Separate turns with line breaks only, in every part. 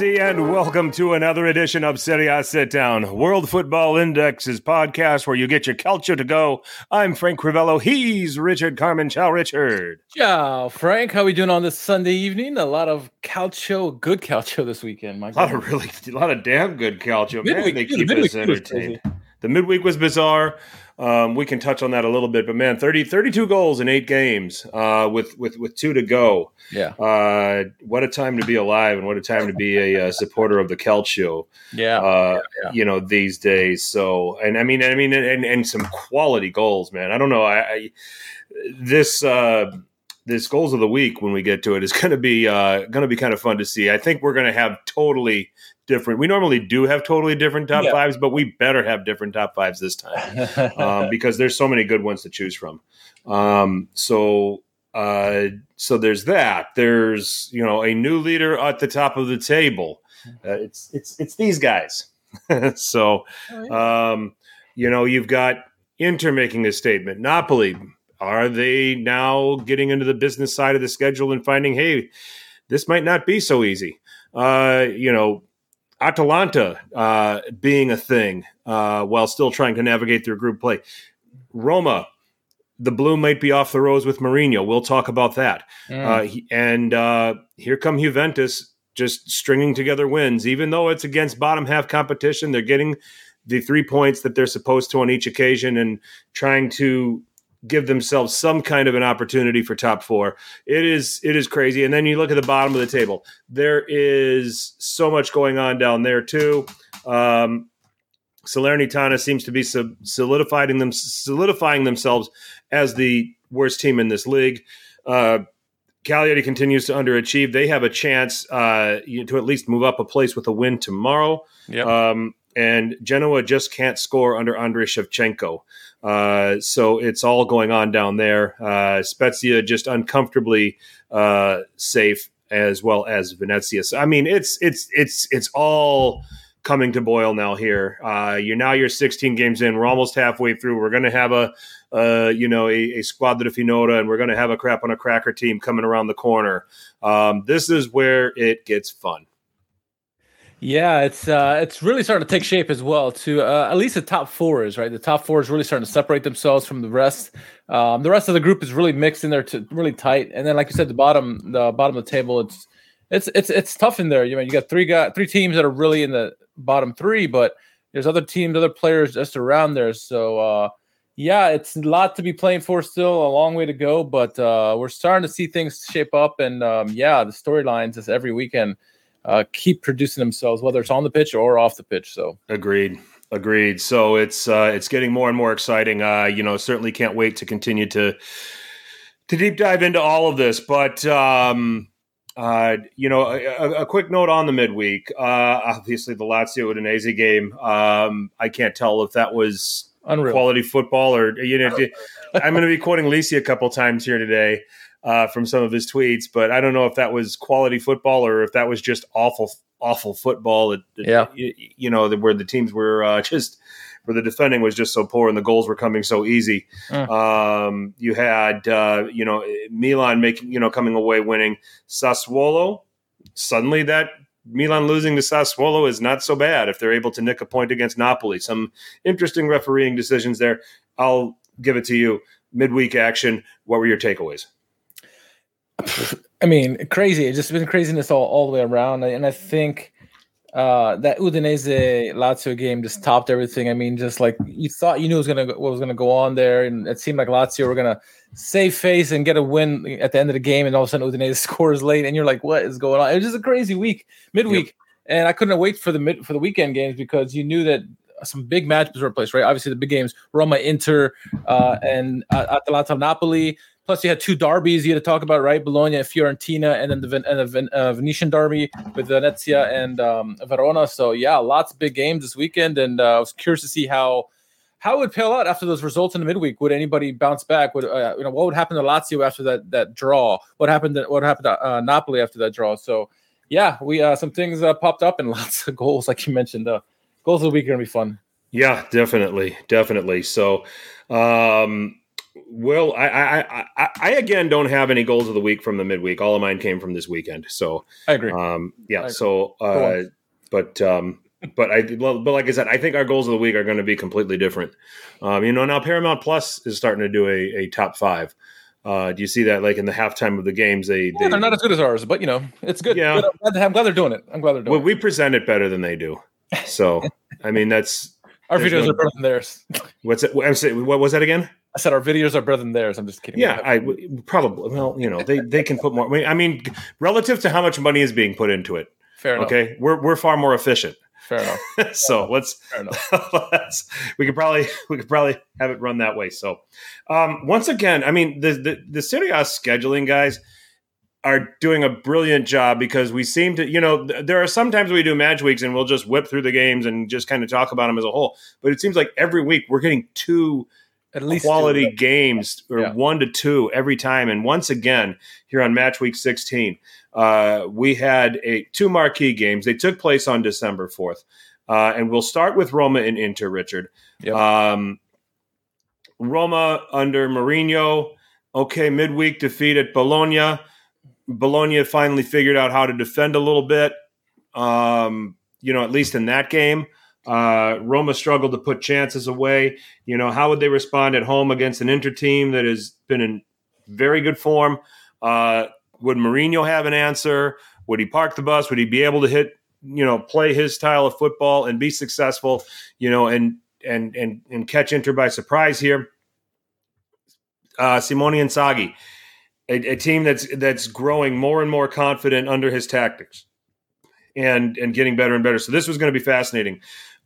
ragazzi, and welcome to another edition of Serie A Sit Down, World Football Index's podcast where you get your culture to go. I'm Frank Crivello. He's Richard Carmen. Ciao, Richard.
Ciao, Frank. How are we doing on this Sunday evening? A lot of calcio, good calcio this weekend.
My a lot of really, a lot of damn good calcio. Man, they keep us entertained. The midweek was bizarre. Um, we can touch on that a little bit, but man, 30, 32 goals in eight games uh, with, with with two to go.
Yeah,
uh, what a time to be alive, and what a time to be a, a supporter of the Calcio.
Yeah.
Uh, yeah, yeah, you know these days. So, and I mean, I mean, and, and some quality goals, man. I don't know. I, I this uh, this goals of the week when we get to it is going to be uh, going to be kind of fun to see. I think we're going to have totally different. We normally do have totally different top yeah. fives, but we better have different top fives this time um, because there's so many good ones to choose from. Um, so uh, so there's that. There's you know a new leader at the top of the table. Uh, it's it's it's these guys. so um, you know you've got Inter making a statement. Napoli are they now getting into the business side of the schedule and finding hey this might not be so easy. Uh, you know, Atalanta uh, being a thing uh, while still trying to navigate through group play. Roma, the bloom might be off the rose with Mourinho. We'll talk about that. Mm. Uh, and uh, here come Juventus just stringing together wins, even though it's against bottom half competition. They're getting the three points that they're supposed to on each occasion and trying to give themselves some kind of an opportunity for top four. It is it is crazy. And then you look at the bottom of the table. There is so much going on down there too. Um, Salernitana seems to be solidifying them solidifying themselves as the worst team in this league. Uh, Cagliari continues to underachieve. They have a chance uh, to at least move up a place with a win tomorrow.
Yep.
Um, and Genoa just can't score under Andrei Shevchenko. Uh, so it's all going on down there. Uh, Spezia just uncomfortably uh, safe, as well as Venezia. So I mean, it's it's it's it's all coming to boil now. Here, uh, you're now you're 16 games in. We're almost halfway through. We're going to have a uh, you know a, a squadra finora, and we're going to have a crap on a cracker team coming around the corner. Um, this is where it gets fun.
Yeah, it's uh, it's really starting to take shape as well. To uh, at least the top four is right. The top four is really starting to separate themselves from the rest. Um, the rest of the group is really mixed in there, to really tight. And then, like you said, the bottom the bottom of the table, it's it's it's it's tough in there. You know, you got three got three teams that are really in the bottom three, but there's other teams, other players just around there. So uh, yeah, it's a lot to be playing for still, a long way to go, but uh, we're starting to see things shape up. And um, yeah, the storylines is every weekend uh, keep producing themselves, whether it's on the pitch or off the pitch. So
agreed. Agreed. So it's uh, it's getting more and more exciting. Uh, you know, certainly can't wait to continue to to deep dive into all of this. But um, uh, you know, a, a, quick note on the midweek. Uh, obviously, the Lazio Udinese game. Um, I can't tell if that was
Unreal.
quality football or you know. I'm going to be quoting Lisi a couple times here today uh, from some of his tweets, but I don't know if that was quality football or if that was just awful, awful football. It,
yeah,
you, you, know, where the teams were uh, just where the defending was just so poor and the goals were coming so easy. Mm. Um, you had uh, you know Milan making you know coming away winning Sassuolo. Suddenly, that Milan losing to Sassuolo is not so bad if they're able to nick a point against Napoli. Some interesting refereeing decisions there. I'll give it to you. Midweek action. What were your takeaways?
I mean, crazy. It's just been craziness all, all the way around. And I think uh, that Udinese Lazio game just topped everything. I mean, just like you thought you knew was gonna what was gonna go on there, and it seemed like Lazio were gonna save face and get a win at the end of the game, and all of a sudden Udinese scores late, and you're like, what is going on? It was just a crazy week, midweek, yep. and I couldn't wait for the mid for the weekend games because you knew that some big matches were placed, right? Obviously, the big games: Roma, Inter, uh, and uh, Atalanta, Napoli. Plus, you had two derbies you had to talk about, right? Bologna and Fiorentina, and then the, and the uh, Venetian derby with Venezia and um, Verona. So, yeah, lots of big games this weekend, and uh, I was curious to see how how it would pale out after those results in the midweek. Would anybody bounce back? Would uh, you know what would happen to Lazio after that that draw? What happened? To, what happened to uh, Napoli after that draw? So, yeah, we uh, some things uh, popped up and lots of goals, like you mentioned. Uh, goals of the week are gonna be fun.
Yeah, definitely, definitely. So, um, Will I, I I I again don't have any goals of the week from the midweek. All of mine came from this weekend. So
I agree.
Um, yeah.
agree.
So, uh, but um, but I but like I said, I think our goals of the week are going to be completely different. Um, you know, now Paramount Plus is starting to do a, a top five. Uh, do you see that? Like in the halftime of the games, they,
Yeah,
they
they're not as good as ours, but you know, it's good.
Yeah.
Good. I'm, glad, I'm glad they're doing it. I'm glad they're doing it.
well,
it.
we present it better than they do. So, I mean, that's
Our videos
no-
are better than theirs.
what's it? I'm saying, what was that again?
I said our videos are better than theirs. I'm just kidding.
Yeah, I w- probably. Well, you know, they they can put more. I mean- I mean, relative to how much money is being put into it.
fair enough.
Okay, we're we're far more efficient.
Fair enough.
so let's
Fair enough.
let's we could probably we could probably have it run that way. So um, once again, I mean the the the Serie A scheduling guys are doing a brilliant job because we seem to you know th- there are sometimes we do match weeks and we'll just whip through the games and just kind of talk about them as a whole. But it seems like every week we're getting two
At least
quality
two.
games or
Yeah.
one to two every time. And once again, here on match week 16, uh, we had a two marquee games. They took place on December 4th. Uh, and we'll start with Roma and Inter, Richard.
Yep.
Um, Roma under Mourinho, okay, midweek defeat at Bologna. Bologna finally figured out how to defend a little bit, um, you know, at least in that game. Uh, Roma struggled to put chances away. You know, how would they respond at home against an Inter team that has been in very good form? Uh, would Mourinho have an answer? Would he park the bus? Would he be able to hit, you know, play his style of football and be successful, you know, and and and and catch Inter by surprise here? Uh, Simone Inzaghi, a, a team that's that's growing more and more confident under his tactics, and and getting better and better. So this was going to be fascinating.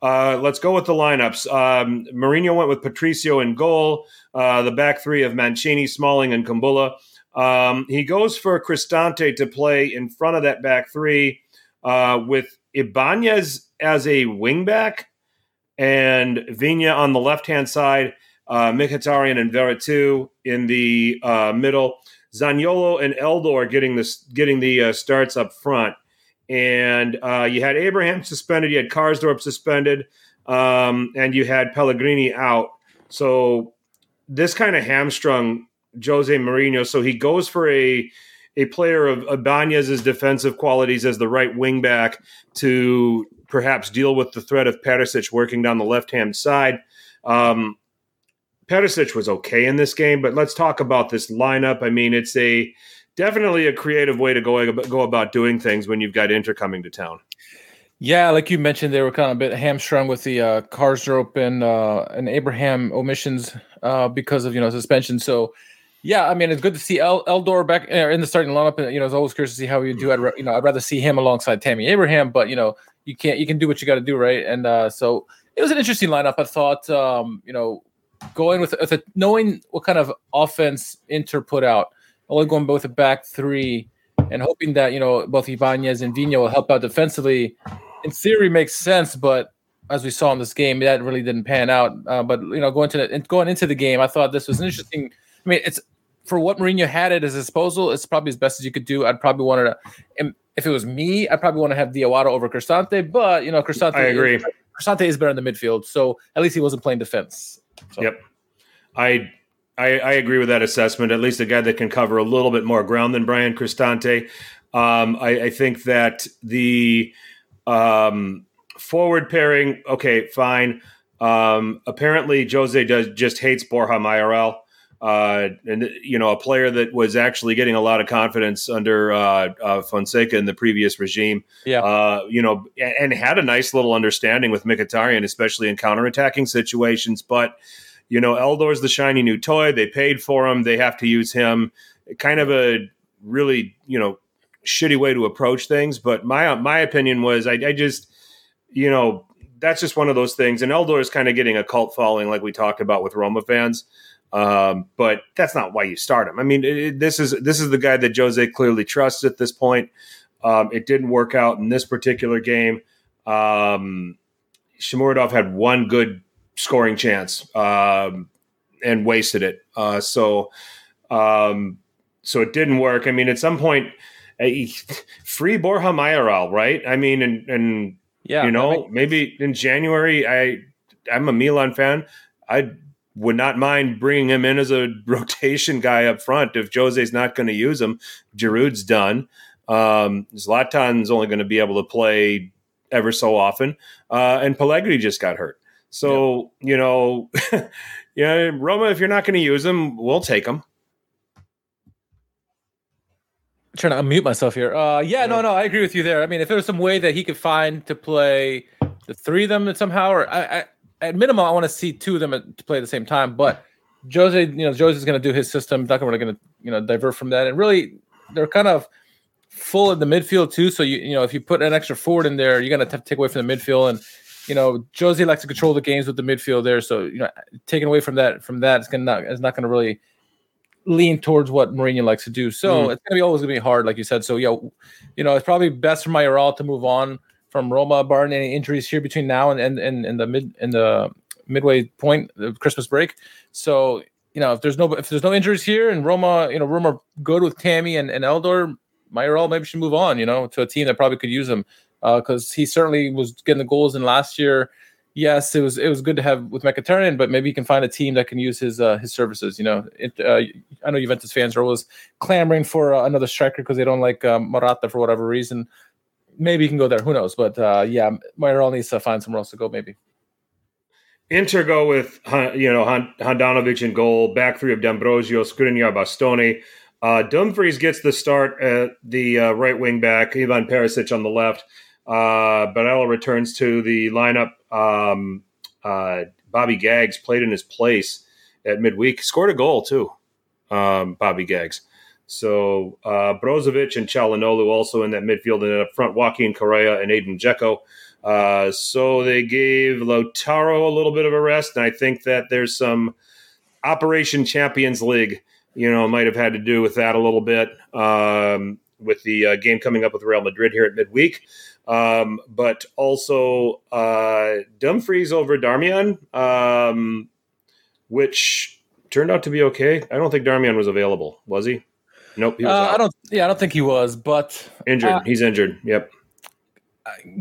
Uh, let's go with the lineups. Um, Mourinho went with Patricio in goal. Uh, the back three of Mancini, Smalling, and Kumbula. Um, he goes for Cristante to play in front of that back three uh, with Ibanez as a wingback and Vina on the left hand side, uh, Mkhitaryan and Veretout in the uh, middle. Zaniolo and Eldor getting this getting the uh, starts up front, and uh, you had Abraham suspended, you had Karsdorp suspended, um, and you had Pellegrini out. So this kind of hamstrung Jose Mourinho. So he goes for a a player of Ibanez's defensive qualities as the right wing back to perhaps deal with the threat of Perisic working down the left hand side. Um, Perisic was okay in this game, but let's talk about this lineup. I mean, it's a definitely a creative way to go go about doing things when you've got Inter coming to town.
Yeah, like you mentioned, they were kind of a bit hamstrung with the uh, Karsdorp and uh, and Abraham omissions uh, because of you know suspension. So, yeah, I mean it's good to see El- Eldor back uh, in the starting lineup. And you know, it's always curious to see how would do. I'd ra- you know I'd rather see him alongside Tammy Abraham, but you know you can't you can do what you got to do, right? And uh, so it was an interesting lineup. I thought, um, you know, going with, with a, knowing what kind of offense Inter put out, only going both a back three and hoping that you know both Ibanez and Vino will help out defensively. In theory, makes sense, but as we saw in this game, that really didn't pan out. Uh, but you know, going to the, going into the game, I thought this was an interesting. I mean, it's for what Mourinho had at his disposal. It's probably as best as you could do. I'd probably want to. If it was me, I'd probably want to have Diawara over Cristante. But you know, Cristante.
I agree.
Is, Cristante is better in the midfield, so at least he wasn't playing defense. So.
Yep. I, I I agree with that assessment. At least a guy that can cover a little bit more ground than Bryan Cristante. Um, I, I think that the um, forward pairing, okay, fine. Um, apparently, Jose does just hates Borja Mayoral. Uh, and you know, a player that was actually getting a lot of confidence under uh, uh, Fonseca in the previous regime.
Yeah.
Uh, you know, and, and had a nice little understanding with Mkhitaryan, especially in counterattacking situations. But you know, Eldor's the shiny new toy. They paid for him. They have to use him. Kind of a really, you know, shitty way to approach things. But my my opinion was, I, I just, you know, that's just one of those things. And Eldor is kind of getting a cult following, like we talked about with Roma fans. Um, but that's not why you start him. I mean, it, this is this is the guy that Jose clearly trusts at this point. Um, it didn't work out in this particular game. Um, had one good scoring chance um, and wasted it. Uh, so, um, so it didn't work. I mean, at some point, uh, free Borja Mayoral, right? I mean, and and
Yeah,
you know,
I
maybe in January, I I'm a Milan fan. I'd would not mind bringing him in as a rotation guy up front if Jose's not going to use him. Giroud's done. Um, Zlatan's only going to be able to play ever so often, uh, and Pellegrini just got hurt. So yep. you know, yeah, Roma, if you're not going to use them, we'll take him
trying to unmute myself here. Uh, yeah, yeah, no, no, I agree with you there. I mean, if there was some way that he could find to play the three of them somehow, or I, I, at minimum, I want to see two of them to play at the same time. But Jose, you know, Jose's going to do his system. Not really going to, you know, divert from that. And really, they're kind of full in the midfield too. So you, you know, if you put an extra forward in there, you're going to take away from the midfield. And you know, Josie likes to control the games with the midfield there. So you know, taking away from that, from that, it's going to is not going to really lean towards what Mourinho likes to do. So mm. it's gonna be always gonna be hard, like you said. So yeah, you know, it's probably best for Mayoral to move on from Roma, barring any injuries here between now and and, and, and the mid in the midway point the Christmas break. So you know, if there's no if there's no injuries here and Roma, you know, Roma good with Tammy and, and Eldor, Mayoral maybe should move on, you know, to a team that probably could use him. Because uh, he certainly was getting the goals in last year yes, it was it was good to have with Mkhitaryan, but maybe he can find a team that can use his uh, his services. You know, it, uh, I know Juventus fans are always clamoring for uh, another striker because they don't like um, Morata for whatever reason. Maybe he can go there. Who knows? But uh, yeah, Mayoral needs to find somewhere else to go. Maybe.
Inter go with you know Handanovic in goal, back three of D'Ambrosio, Skriniar, Bastoni. Uh, Dumfries gets the start at the uh, right wing back, Ivan Perisic on the left. Uh, Barella returns to the lineup. Um, uh, Bobby Gags played in his place at midweek, scored a goal too. Um, Bobby Gags. So uh, Brozovic and Calhanoglu also in that midfield, and then up front, Joaquin Correa and Edin Dzeko. Uh, so they gave Lautaro a little bit of a rest, and I think that there's some Operation Champions League, you know, might have had to do with that a little bit um, with the uh, game coming up with Real Madrid here at midweek. Um, but also uh, Dumfries over Darmian, um, which turned out to be okay. I don't think Darmian was available, was he? Nope. He
was uh, I don't. Yeah, I don't think he was. But
injured. Uh, He's injured. Yep.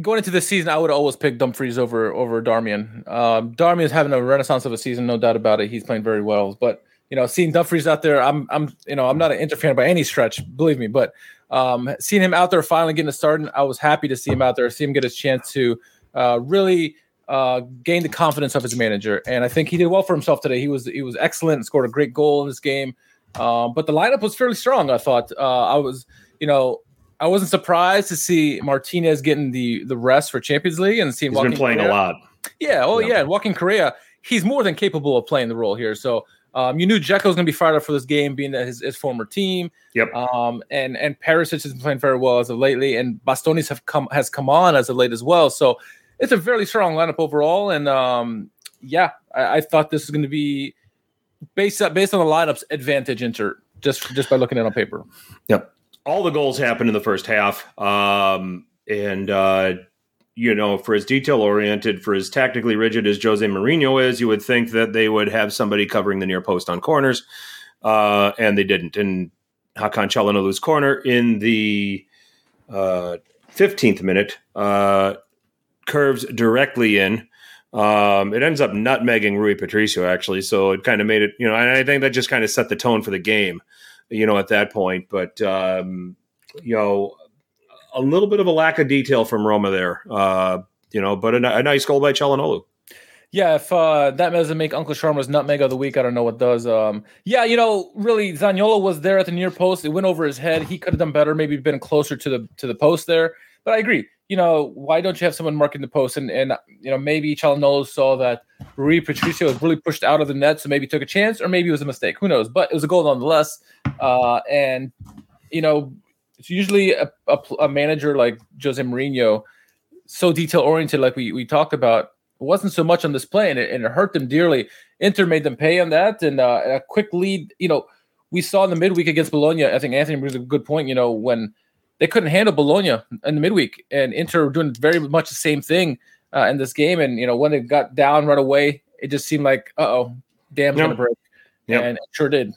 Going into this season, I would always pick Dumfries over over Darmian. Um, Darmian is having a renaissance of a season, no doubt about it. He's playing very well, but you know, seeing Dumfries out there, I'm, I'm, you know, I'm not an Inter fan by any stretch, believe me, but um, seeing him out there finally getting a start, and I was happy to see him out there, see him get his chance to uh, really uh, gain the confidence of his manager, and I think he did well for himself today. He was he was excellent and scored a great goal in this game. Um, but the lineup was fairly strong. I thought uh, I was, you know, I wasn't surprised to see Martinez getting the the rest for Champions League and seeing.
He's been playing a lot.
Yeah. Oh yeah. And Joaquin Correa, he's more than capable of playing the role here. So um, you knew Dzeko was going to be fired up for this game, being that his, his former team.
Yep.
Um, and and Perisic has been playing very well as of lately, and Bastonis have come has come on as of late as well. So it's a very strong lineup overall. And um, yeah, I, I thought this was going to be based up based on the lineups advantage Inter just just by looking at it on paper.
Yep. All the goals happened in the first half, um, and uh, you know, for as detail oriented, for as tactically rigid as Jose Mourinho is, you would think that they would have somebody covering the near post on corners, uh, and they didn't. And Hakan Calhanoglu's corner in the uh, 15th minute uh, curves directly in. Um, it ends up nutmegging Rui Patricio, actually. So it kind of made it, you know, and I think that just kind of set the tone for the game, you know, at that point. But, um, you know, a little bit of a lack of detail from Roma there, uh, you know, but a, a nice goal by Calhanoglu.
Yeah, if uh, that doesn't make Uncle Sharma's nutmeg of the week, I don't know what does. Um, yeah, you know, really, Zaniolo was there at the near post. It went over his head. He could have done better, maybe been closer to the to the post there. But I agree. You know, why don't you have someone marking the post? And and you know, maybe Calhanoglu saw that Rui Patricio was really pushed out of the net, so maybe took a chance, or maybe it was a mistake. Who knows? But it was a goal nonetheless. Uh, and you know, it's usually a, a, a manager like Jose Mourinho, so detail oriented, like we, we talked about, it wasn't so much on display and it, and it hurt them dearly. Inter made them pay on that and uh, a quick lead. You know, we saw in the midweek against Bologna. I think Anthony brings a good point. You know, when they couldn't handle Bologna in the midweek, and Inter were doing very much the same thing uh, in this game. And you know, when it got down right away, it just seemed like, uh oh, dam's yep. gonna break. Yep. And it sure did.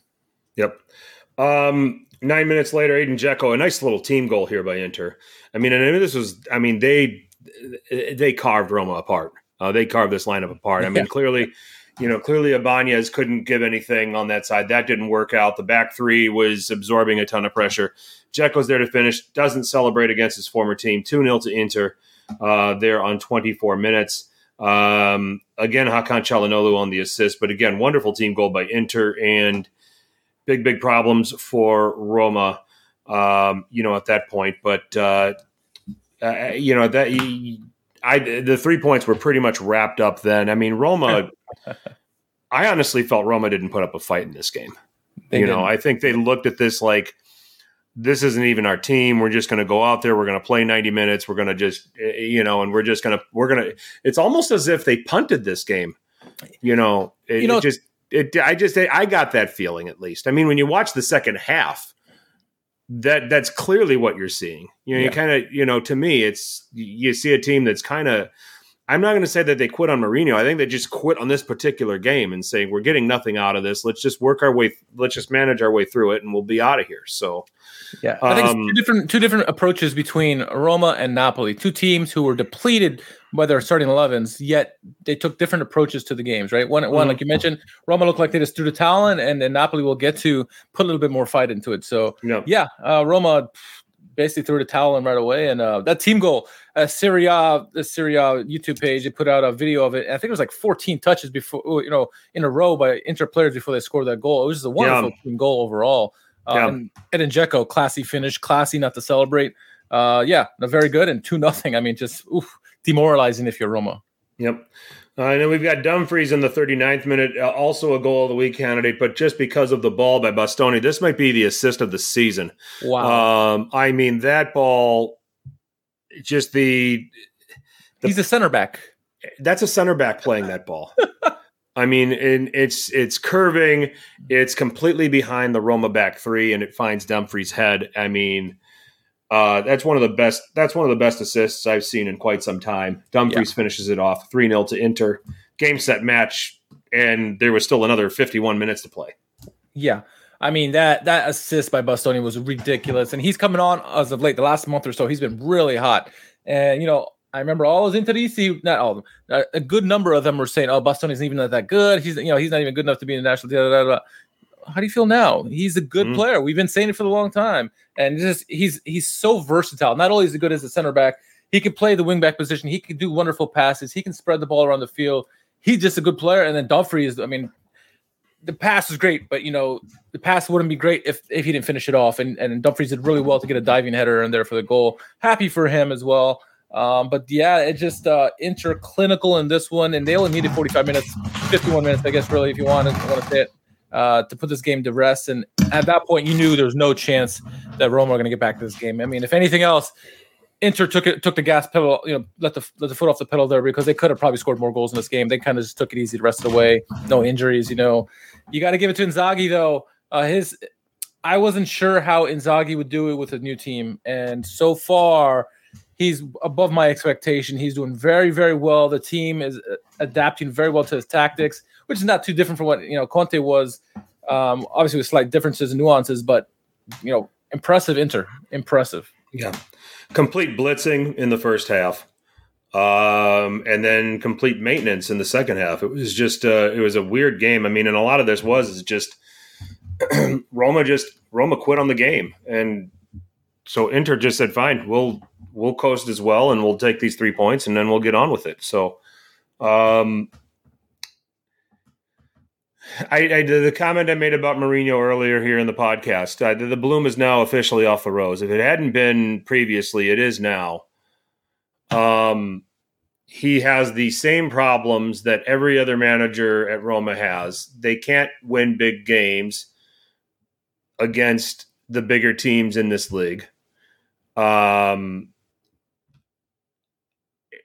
Yep. Um, Nine minutes later, Edin Dzeko, a nice little team goal here by Inter. I mean, and I mean, this was, I mean, they they carved Roma apart. Uh, they carved this lineup apart. I mean, clearly, you know, clearly Ibanez couldn't give anything on that side. That didn't work out. The back three was absorbing a ton of pressure. Dzeko's there to finish, doesn't celebrate against his former team. 2 0 to Inter uh, there on 24 minutes. Um, again, Hakan Calhanoglu on the assist, but again, wonderful team goal by Inter and big, big problems for Roma, um, you know, at that point. But, uh, uh, you know, that I the three points were pretty much wrapped up then. I mean, Roma. I honestly felt Roma didn't put up a fight in this game. They you didn't. know, I think they looked at this like this isn't even our team. We're just going to go out there. We're going to play 90 minutes. We're going to just, eh, eh, you know, and we're just going to, we're going to, it's almost as if they punted this game. You know, it, you know, it just, it, I just, I got that feeling at least. I mean, when you watch the second half, that that's clearly what you're seeing. You know, yeah. you kind of, you know, to me, it's you see a team that's kind of. I'm not going to say that they quit on Mourinho. I think they just quit on this particular game and saying we're getting nothing out of this. Let's just work our way. Let's just manage our way through it, and we'll be out of here. So,
yeah, I think um, two different two different approaches between Roma and Napoli. Two teams who were depleted by their starting 11s, yet they took different approaches to the games, right? One, mm-hmm. one like you mentioned, Roma looked like they just threw the talent, and, and Napoli will get to put a little bit more fight into it. So, yeah, yeah uh, Roma basically threw the towel in right away. And uh, that team goal, uh, Serie A, the Serie A YouTube page, they put out a video of it. I think it was like 14 touches before, you know, in a row by Inter players before they scored that goal. It was just a wonderful yeah. team goal overall. Um, yeah. And Dzeko, classy finish, classy not to celebrate. Uh, yeah, very good and two nothing. I mean, just oof, demoralizing if you're Roma.
Yep. Uh, and then we've got Dumfries in the 39th minute, uh, also a goal of the week candidate, but just because of the ball by Bastoni, this might be the assist of the season.
Wow.
Um, I mean, that ball, just the,
the. He's a center back.
That's a center back playing that ball. I mean, it's it's curving. It's completely behind the Roma back three, and it finds Dumfries' head. I mean, uh, that's one of the best. That's one of the best assists I've seen in quite some time. Dumfries yeah. finishes it off three 0 to Inter. Game set match, and there was still another fifty one minutes to play.
Yeah, I mean that that assist by Bastoni was ridiculous, and he's coming on as of late. The last month or so, he's been really hot. And you know, I remember all those Interisti, not all of them, a good number of them were saying, "Oh, Bastoni's even not even that good. He's you know he's not even good enough to be in the national." Da, da, da, how do you feel now? He's a good mm. player. We've been saying it for a long time, and just he's he's so versatile. Not only is he good as a center back, he can play the wing back position. He can do wonderful passes. He can spread the ball around the field. He's just a good player. And then Dumfries, I mean, the pass was great, but you know the pass wouldn't be great if if he didn't finish it off. And and Dumfries did really well to get a diving header in there for the goal. Happy for him as well. Um, but yeah, it just uh, interclinical in this one, and they only needed 45 minutes, 51 minutes, I guess, really, if you want to, want to say it uh, to put this game to rest. And at that point, you knew there was no chance that Roma were going to get back to this game. I mean, if anything else, Inter took it, took the gas pedal, you know, let the let the foot off the pedal there because they could have probably scored more goals in this game. They kind of just took it easy the rest of the way, no injuries. You know, you got to give it to Inzaghi though. Uh, his, I wasn't sure how Inzaghi would do it with a new team, and so far he's above my expectation. He's doing very, very well. The team is uh, adapting very well to his tactics which is not too different from what you know Conte was. Um, obviously, with slight differences and nuances, but you know, impressive Inter, impressive.
Yeah, complete blitzing in the first half, um, and then complete maintenance in the second half. It was just uh, it was a weird game. I mean, and a lot of this was just Roma just Roma quit on the game, and so Inter just said, "Fine, we'll we'll coast as well, and we'll take these three points, and then we'll get on with it." So. Um, I, I the comment I made about Mourinho earlier here in the podcast. Uh, the, the bloom is now officially off the rose. If it hadn't been previously, it is now. Um, he has the same problems that every other manager at Roma has. They can't win big games against the bigger teams in this league. Um,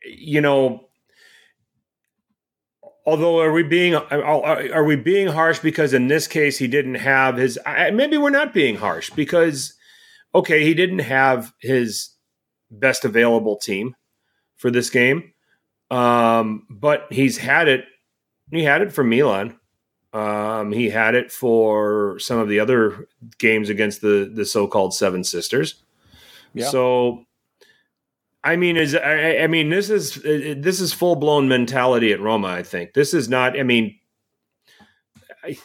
you know, although are we being are we being harsh because in this case he didn't have his maybe we're not being harsh because okay he didn't have his best available team for this game. Um, but he's had it he had it for Milan. Um, he had it for some of the other games against the the so-called seven sisters. Yeah. so I mean, is I, I mean this is uh, uh, this is full blown mentality at Roma. I think this is not. I mean, I,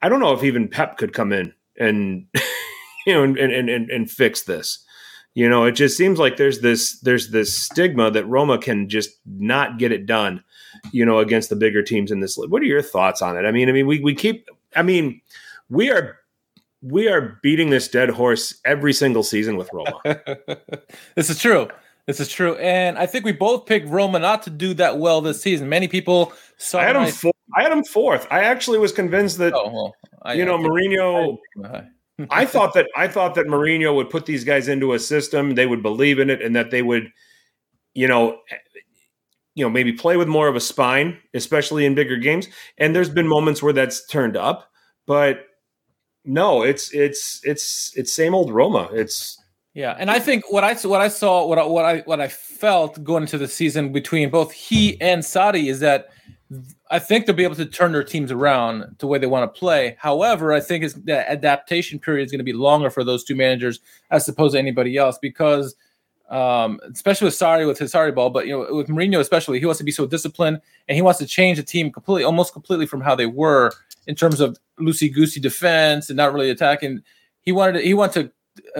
I don't know if even Pep could come in and you know and and and, and fix this. You know, it just seems like there's this there's this stigma that Roma can just not get it done. You know, against the bigger teams in this. What are your thoughts on it? I mean, I mean, we we keep. I mean, we are we are beating this dead horse every single season with Roma.
this is true. This is true, and I think we both picked Roma not to do that well this season. Many people saw.
I had him. Four, I had him fourth. I actually was convinced that oh, well, I, you know I, Mourinho. I, I thought that I thought that Mourinho would put these guys into a system. They would believe in it, and that they would, you know, you know, maybe play with more of a spine, especially in bigger games. And there's been moments where that's turned up, but no, it's it's it's it's same old Roma. It's
yeah, and I think what I what I saw what I, what I what I felt going into the season between both he and Sarri is that I think they'll be able to turn their teams around to the way they want to play. However, I think it's, the adaptation period is going to be longer for those two managers as opposed to anybody else because, um, especially with Sarri with his Sarri ball, but you know with Mourinho especially, he wants to be so disciplined and he wants to change the team completely, almost completely from how they were in terms of loosey goosey defense and not really attacking. He wanted to, he wanted to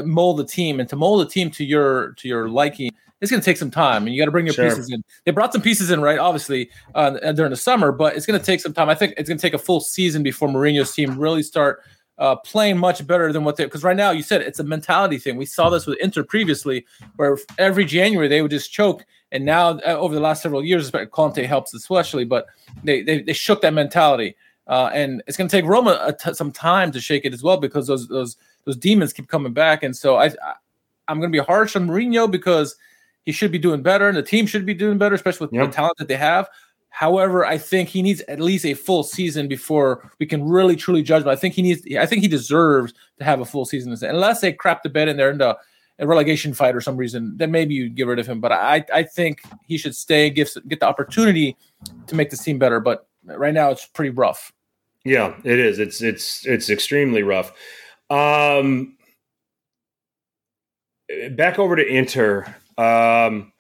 mold the team and to mold the team to your to your liking it's going to take some time and you got to bring your sure. pieces in. They brought some pieces in, right? Obviously, uh, during the summer, but it's going to take some time. I think it's going to take a full season before Mourinho's team really start uh, playing much better than what they. Because right now, you said it's a mentality thing. We saw this with Inter previously, where every January they would just choke, and now uh, over the last several years, Conte helps especially, but they they, they shook that mentality. Uh, and it's going to take Roma some time to shake it as well because those those those demons keep coming back. And so I, I I'm going to be harsh on Mourinho because he should be doing better, and the team should be doing better, especially with yep. the talent that they have. However, I think he needs at least a full season before we can really truly judge. But I think he needs. I think he deserves to have a full season. Unless they crap the bed and they're in the a relegation fight or some reason, then maybe you get rid of him. But I, I think he should stay, get get the opportunity to make this team better. But right now, it's pretty rough.
Yeah, it is. It's it's it's extremely rough. Um, back over to Inter. Um,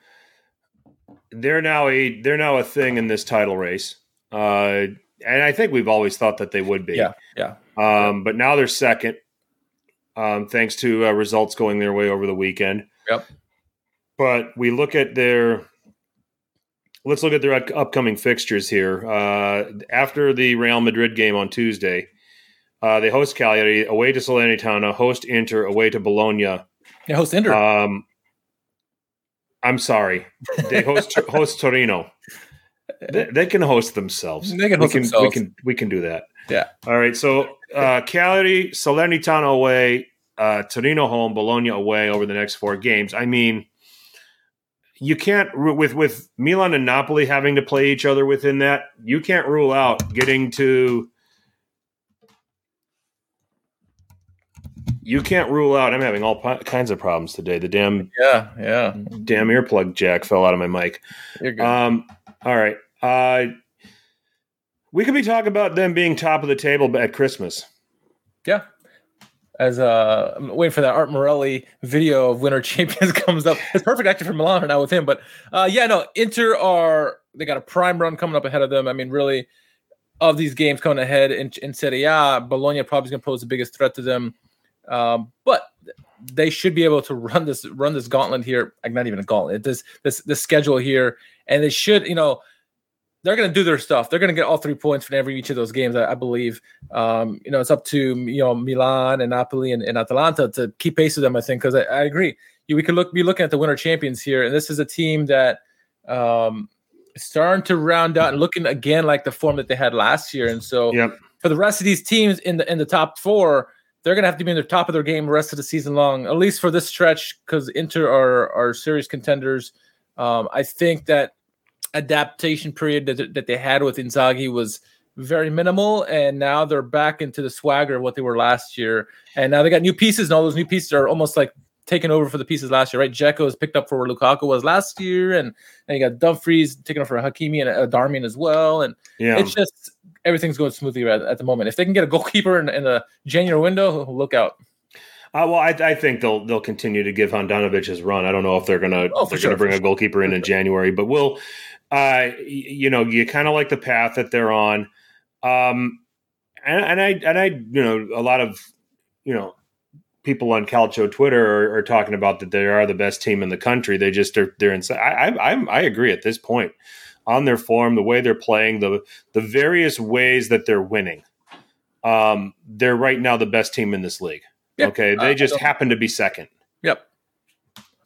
they're now a they're now a thing in this title race, uh, and I think we've always thought that they would be.
Yeah, yeah.
Um, but now they're second, um, thanks to uh, results going their way over the weekend.
Yep.
But we look at their let's look at their upcoming fixtures here. Uh, after the Real Madrid game on Tuesday, uh, they host Cagliari away to Salernitana, host Inter away to Bologna.
Yeah, host Inter.
Um, I'm sorry. They host host Torino. They, they, can host themselves.
They can host
we can,
themselves.
We can we can do that.
Yeah.
All right. So uh Cagliari, Salernitana away, uh, Torino home, Bologna away over the next four games. I mean, you can't with with Milan and Napoli having to play each other within that. You can't rule out getting to you can't rule out. I'm having all kinds of problems today. The damn
yeah yeah
damn earplug jack fell out of my mic.
You're good.
Um, all right. Uh, we could be talking about them being top of the table at Christmas.
Yeah. As uh, I'm waiting for that Art Morelli video of Winter Champions comes up. It's perfect actually for Milan right now with him. But uh, yeah, no, Inter are they got a prime run coming up ahead of them. I mean, really, of these games coming ahead in, in Serie A, Bologna probably is going to pose the biggest threat to them. Um, but they should be able to run this run this gauntlet here. Like not even a gauntlet. This this this schedule here, and they should you know they're going to do their stuff. They're going to get all three points from every each of those games. I, I believe. Um, you know, it's up to you know Milan and Napoli and, and Atalanta to keep pace with them. I think because I, I, agree. You, we could look be looking at the winter champions here, and this is a team that um, starting to round out and looking again like the form that they had last year. And so
yep.
for the rest of these teams in the in the top four, they're going to have to be in the top of their game the rest of the season long, at least for this stretch, because Inter are are serious contenders. Um, I think that adaptation period that, that they had with Inzaghi was very minimal, and now they're back into the swagger of what they were last year. And now they got new pieces, and all those new pieces are almost like taking over for the pieces last year, right? Dzeko is picked up for where Lukaku was last year, and and you got Dumfries taking over for Hakimi and uh, Darmian as well. And
yeah.
it's just everything's going smoothly at, at, the moment. If they can get a goalkeeper in, in the January window, look out.
Uh, well, I, I, think they'll they'll continue to give Handanovic his run. I don't know if they're gonna oh, they're sure, gonna bring a goalkeeper in in January, but we'll, uh, you know, you kind of like the path that they're on. Um, and, and I and I you know a lot of you know people on Calcio Twitter are, are, talking about that they are the best team in the country. They just are they're inside. I, I I agree at this point on their form, the way they're playing, the the various ways that they're winning. Um, they're right now the best team in this league. Okay, they uh, just happen to be second.
Yep.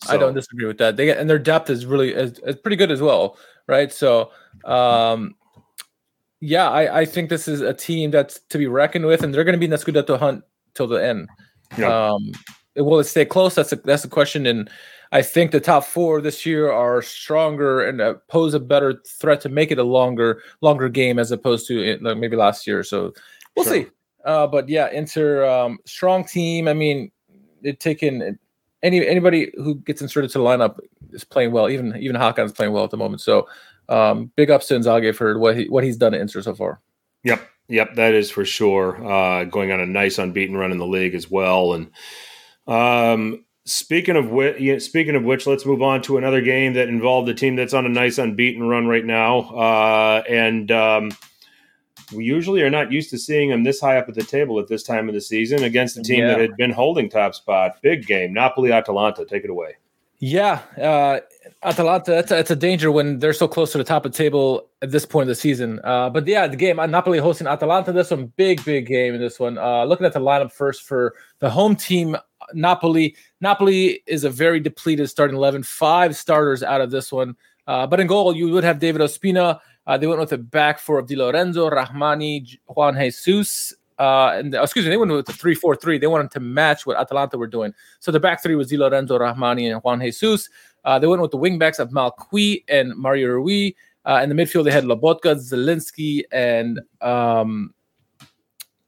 So. I don't disagree with that. They get, and their depth is really is, is pretty good as well, right? So, um, yeah, I, I think this is a team that's to be reckoned with, and they're going to be in the Scudetto hunt till the end. Yeah. Um, will it stay close? That's a, that's a question. And I think the top four this year are stronger and uh, pose a better threat to make it a longer longer game as opposed to uh, maybe last year. So we'll sure. see. Uh, but yeah, Inter um, strong team. I mean, they've taken any anybody who gets inserted to the lineup is playing well. Even even Hakan is playing well at the moment. So um, big ups to Inzaghi for what he what he's done at Inter so far.
Yep, yep, that is for sure. Uh, going on a nice unbeaten run in the league as well. And um, speaking of which, speaking of which, let's move on to another game that involved a team that's on a nice unbeaten run right now. Uh, and um, we usually are not used to seeing them this high up at the table at this time of the season against a team yeah. that had been holding top spot. Big game, Napoli Atalanta. Take it away.
Yeah, uh, Atalanta. That's a, that's a danger when they're so close to the top of the table at this point of the season. Uh, but yeah, the game Napoli hosting Atalanta. This one, big, big game in this one. Uh, looking at the lineup first for the home team, Napoli. Napoli is a very depleted starting eleven. Five starters out of this one. Uh, but in goal, you would have David Ospina. Uh, they went with a back four of Di Lorenzo, Rahmani, Juan Jesus. Uh, and excuse me, they went with the three four three. They wanted to match what Atalanta were doing. So the back three was Di Lorenzo, Rahmani, and Juan Jesus. Uh, they went with the wingbacks of Malcuit and Mario Rui. Uh, in the midfield, they had Lobotka, Zielinski, and um,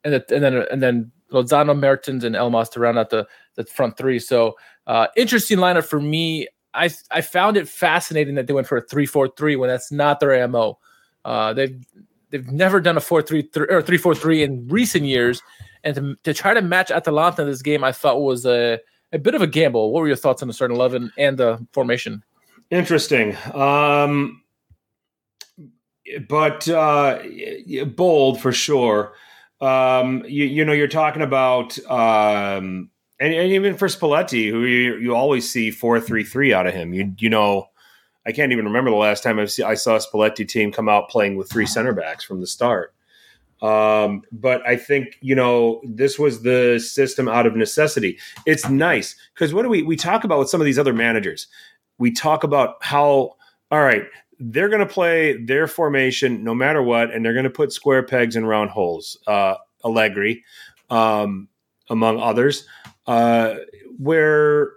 and, the, and then and then Lozano, Mertens, and Elmas to round out the the front three. So uh, interesting lineup for me. I I found it fascinating that they went for a three four three when that's not their mo. Uh, they've they've never done a four three three or three four three in recent years, and to, to try to match Atalanta in this game, I thought was a a bit of a gamble. What were your thoughts on the starting eleven and the formation?
Interesting, um, but uh, bold for sure. Um, you, you know, you're talking about um, and, and even for Spalletti, who you, you always see four three three out of him. You you know, I can't even remember the last time I've I saw a Spalletti team come out playing with three center backs from the start. Um, but I think you know this was the system out of necessity. It's nice because what do we we talk about with some of these other managers? We talk about how all right they're going to play their formation no matter what, and they're going to put square pegs in round holes. Uh, Allegri, um, among others uh, where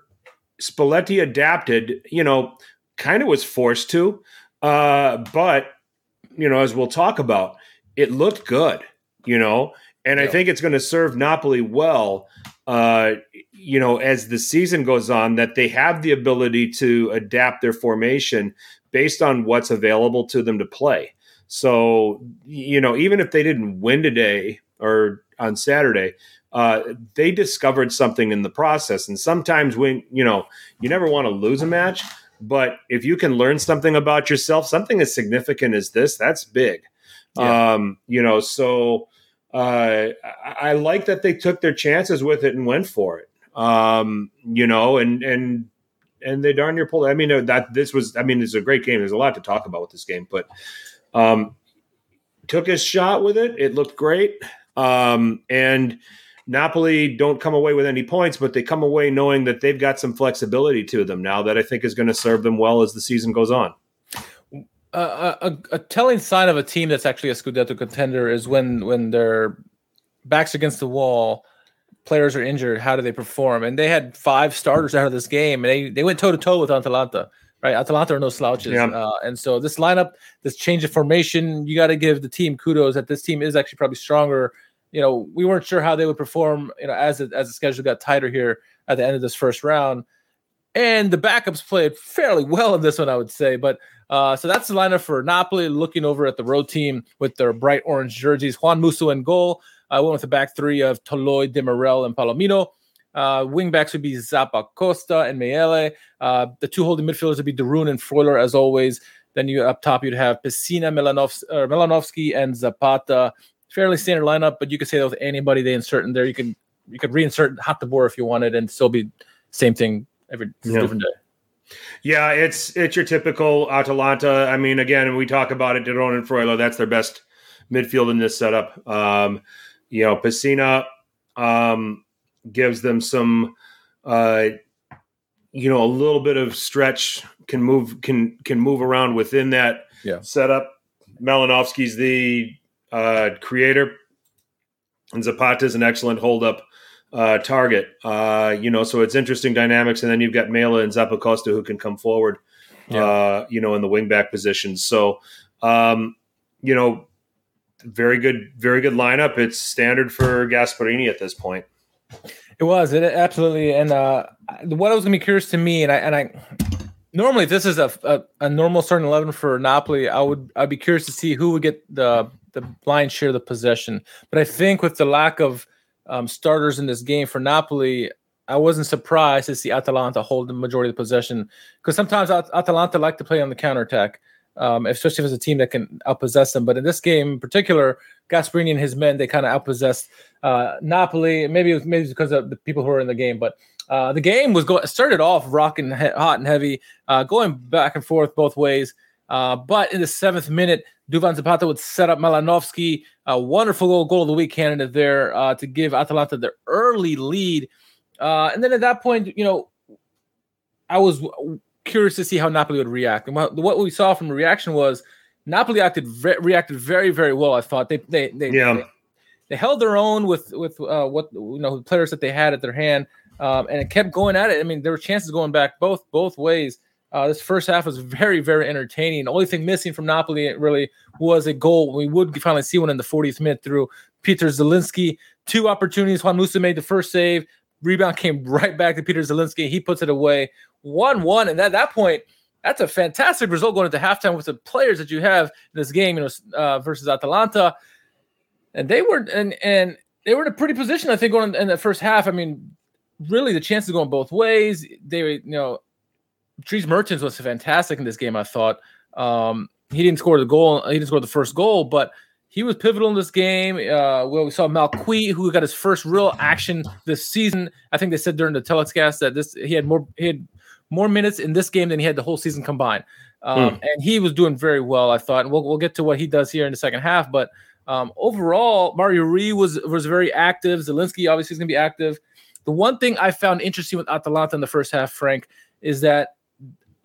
Spalletti adapted, you know, kind of was forced to, uh, but you know, as we'll talk about, it looked good, you know, and yeah. I think it's going to serve Napoli well, uh, you know, as the season goes on, that they have the ability to adapt their formation based on what's available to them to play. So, you know, even if they didn't win today or on Saturday, uh, they discovered something in the process. And sometimes when, you know, you never want to lose a match, but if you can learn something about yourself, something as significant as this, that's big. Yeah. Um, you know, so uh, I, I like that they took their chances with it and went for it. Um, you know, and, and, and they darn near pulled. I mean, that this was. I mean, it's a great game. There's a lot to talk about with this game, but um, took his shot with it. It looked great, um, and Napoli don't come away with any points, but they come away knowing that they've got some flexibility to them now that I think is going to serve them well as the season goes on.
Uh, a, a, telling sign of a team that's actually a Scudetto contender is when when their backs against the wall, players are injured. How do they perform? And they had five starters out of this game, and they, they went toe to toe with Atalanta. Right, Atalanta are no slouches, yeah. uh, and so this lineup, this change of formation, you got to give the team kudos that this team is actually probably stronger you know, we weren't sure how they would perform, you know, as it, as the schedule got tighter here at the end of this first round. And the backups played fairly well in this one, I would say. But uh, so that's the lineup for Napoli. Looking over at the road team with their bright orange jerseys, Juan Musso in goal. I uh, went with the back three of Toloi, Demiral, and Palomino. Uh, wingbacks would be Zappacosta and Maehle. Uh, the two holding midfielders would be de Roon and Freuler, as always. Then you up top, you'd have Pessina, Milanovs- Malinovskyi, and Zapata fairly standard lineup, but you could say that with anybody they insert in there. You can you could reinsert Hateboer if you wanted, and still be same thing every yeah. different day.
Yeah, it's it's your typical Atalanta. I mean, again, we talk about it. De Roon and Freuler, that's their best midfield in this setup. Um, you know, Pessina um, gives them some, uh, you know, a little bit of stretch. Can move can can move around within that
yeah.
setup. Malinovskyi's the uh, creator, and Zapata is an excellent hold up uh, target. Uh, you know, so it's interesting dynamics, and then you've got Maehle and Zappacosta who can come forward. Yeah. Uh, you know, in the wingback positions. So, um, you know, very good, very good lineup. It's standard for Gasperini at this point.
It was it absolutely, and uh, what I was going to be curious to me, and I and I normally if this is a, a, a normal starting eleven for Napoli, I would I'd be curious to see who would get the the blind share of the possession. But I think with the lack of um, starters in this game for Napoli, I wasn't surprised to see Atalanta hold the majority of the possession because sometimes At- Atalanta like to play on the counterattack um, especially if it's a team that can outpossess them. But in this game in particular, Gasperini and his men they kind of outpossessed uh, Napoli. Maybe it was maybe because of the people who were in the game, but uh, the game was going started off rocking he- hot and heavy, uh, going back and forth both ways. Uh, but in the seventh minute, Duvan Zapata would set up Malinovskyi, a wonderful goal, goal of the week candidate there uh, to give Atalanta their early lead. Uh, and then at that point, you know, I was curious to see how Napoli would react. And what, what we saw from the reaction was Napoli acted re- reacted very very well. I thought they they they,
yeah.
they, they held their own with with uh, what you know the players that they had at their hand, um, and it kept going at it. I mean, there were chances going back both both ways. Uh, this first half was very very entertaining. The only thing missing from Napoli really was a goal. We would finally see one in the 40th minute through Peter Zielinski. Two opportunities. Juan Musso made the first save. Rebound came right back to Peter Zielinski. He puts it away. 1 1. And at that point, that's a fantastic result going into halftime with the players that you have in this game, you know, uh, versus Atalanta. And they were and and they were in a pretty position, I think, going in the first half. I mean, really the chances going both ways. They you know, Dries Mertens was fantastic in this game, I thought. Um, he didn't score the goal, he didn't score the first goal, but he was pivotal in this game. Uh, well, we saw Malcuit, who got his first real action this season. I think they said during the telecast that this he had more he had more minutes in this game than he had the whole season combined. Um, mm. And he was doing very well, I thought. And we'll, we'll get to what he does here in the second half. But um, overall, Mario Rui was was very active. Zielinski obviously is going to be active. The one thing I found interesting with Atalanta in the first half, Frank, is that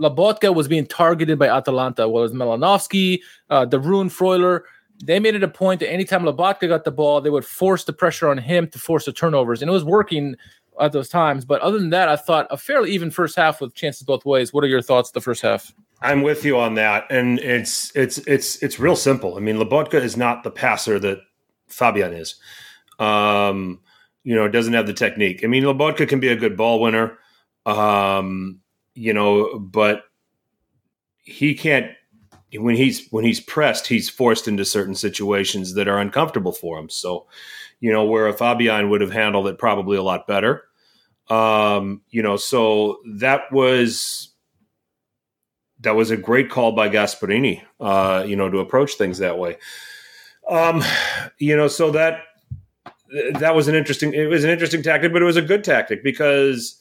Lobotka was being targeted by Atalanta, whether it's Malinovskyi, uh, Roon, Freuler. They made it a point that anytime Lobotka got the ball, they would force the pressure on him to force the turnovers. And it was working at those times. But other than that, I thought a fairly even first half with chances both ways. What are your thoughts the first half?
I'm with you on that, and it's it's it's it's real simple. I mean, Lobotka is not the passer that Fabian is. Um, you know, doesn't have the technique. I mean, Lobotka can be a good ball winner, um, you know, but he can't. When he's when he's pressed, he's forced into certain situations that are uncomfortable for him. So, you know, where a Fabian would have handled it probably a lot better. Um, you know, so that was that was a great call by Gasperini, uh, you know, to approach things that way. Um, you know, so that that was an interesting it was an interesting tactic, but it was a good tactic because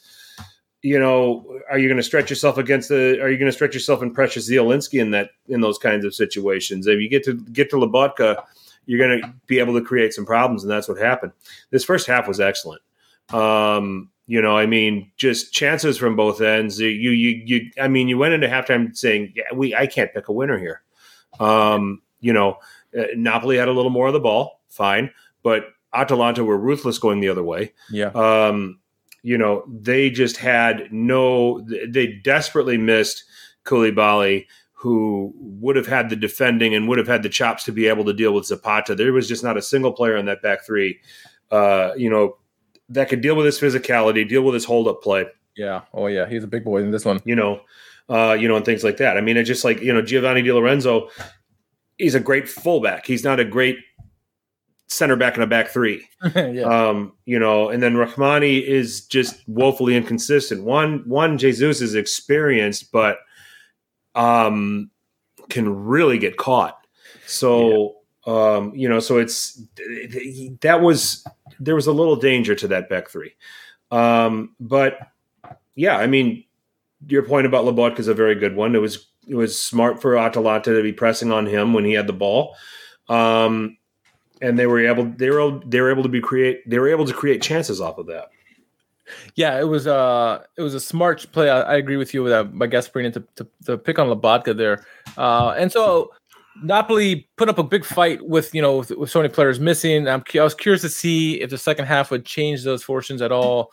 you know, are you going to stretch yourself against the? Are you going to stretch yourself in Precious Zielinski in that in those kinds of situations? If you get to get to Lobotka, you're going to be able to create some problems, and that's what happened. This first half was excellent. Um, you know, I mean, just chances from both ends. You, you, you. I mean, you went into halftime saying, "Yeah, we, I can't pick a winner here." Um, you know, uh, Napoli had a little more of the ball, fine, but Atalanta were ruthless going the other way.
Yeah.
Um, you know, they just had no. They desperately missed Koulibaly who would have had the defending and would have had the chops to be able to deal with Zapata. There was just not a single player in that back three, uh, you know, that could deal with his physicality, deal with his hold up play.
Yeah. Oh yeah, he's a big boy in this one.
You know, uh, you know, and things like that. I mean, it's just like you know, Giovanni Di Lorenzo. He's a great fullback. He's not a great center back in a back three. yeah. Um, you know, and then Rahmani is just woefully inconsistent. One, Juan Jesus is experienced, but um, can really get caught. So Um, you know, so it's that was there was a little danger to that back three. Um, but yeah, I mean, your point about Lobotka is a very good one. It was it was smart for Atalanta to be pressing on him when he had the ball. Um, and they were able they were they were able to be create they were able to create chances off of that.
Yeah, it was uh it was a smart play. I, I agree with you with that by Gasperini to, to, to pick on Lobotka there. Uh, and so Napoli put up a big fight with you know with, with so many players missing. I'm, I was curious to see if the second half would change those fortunes at all.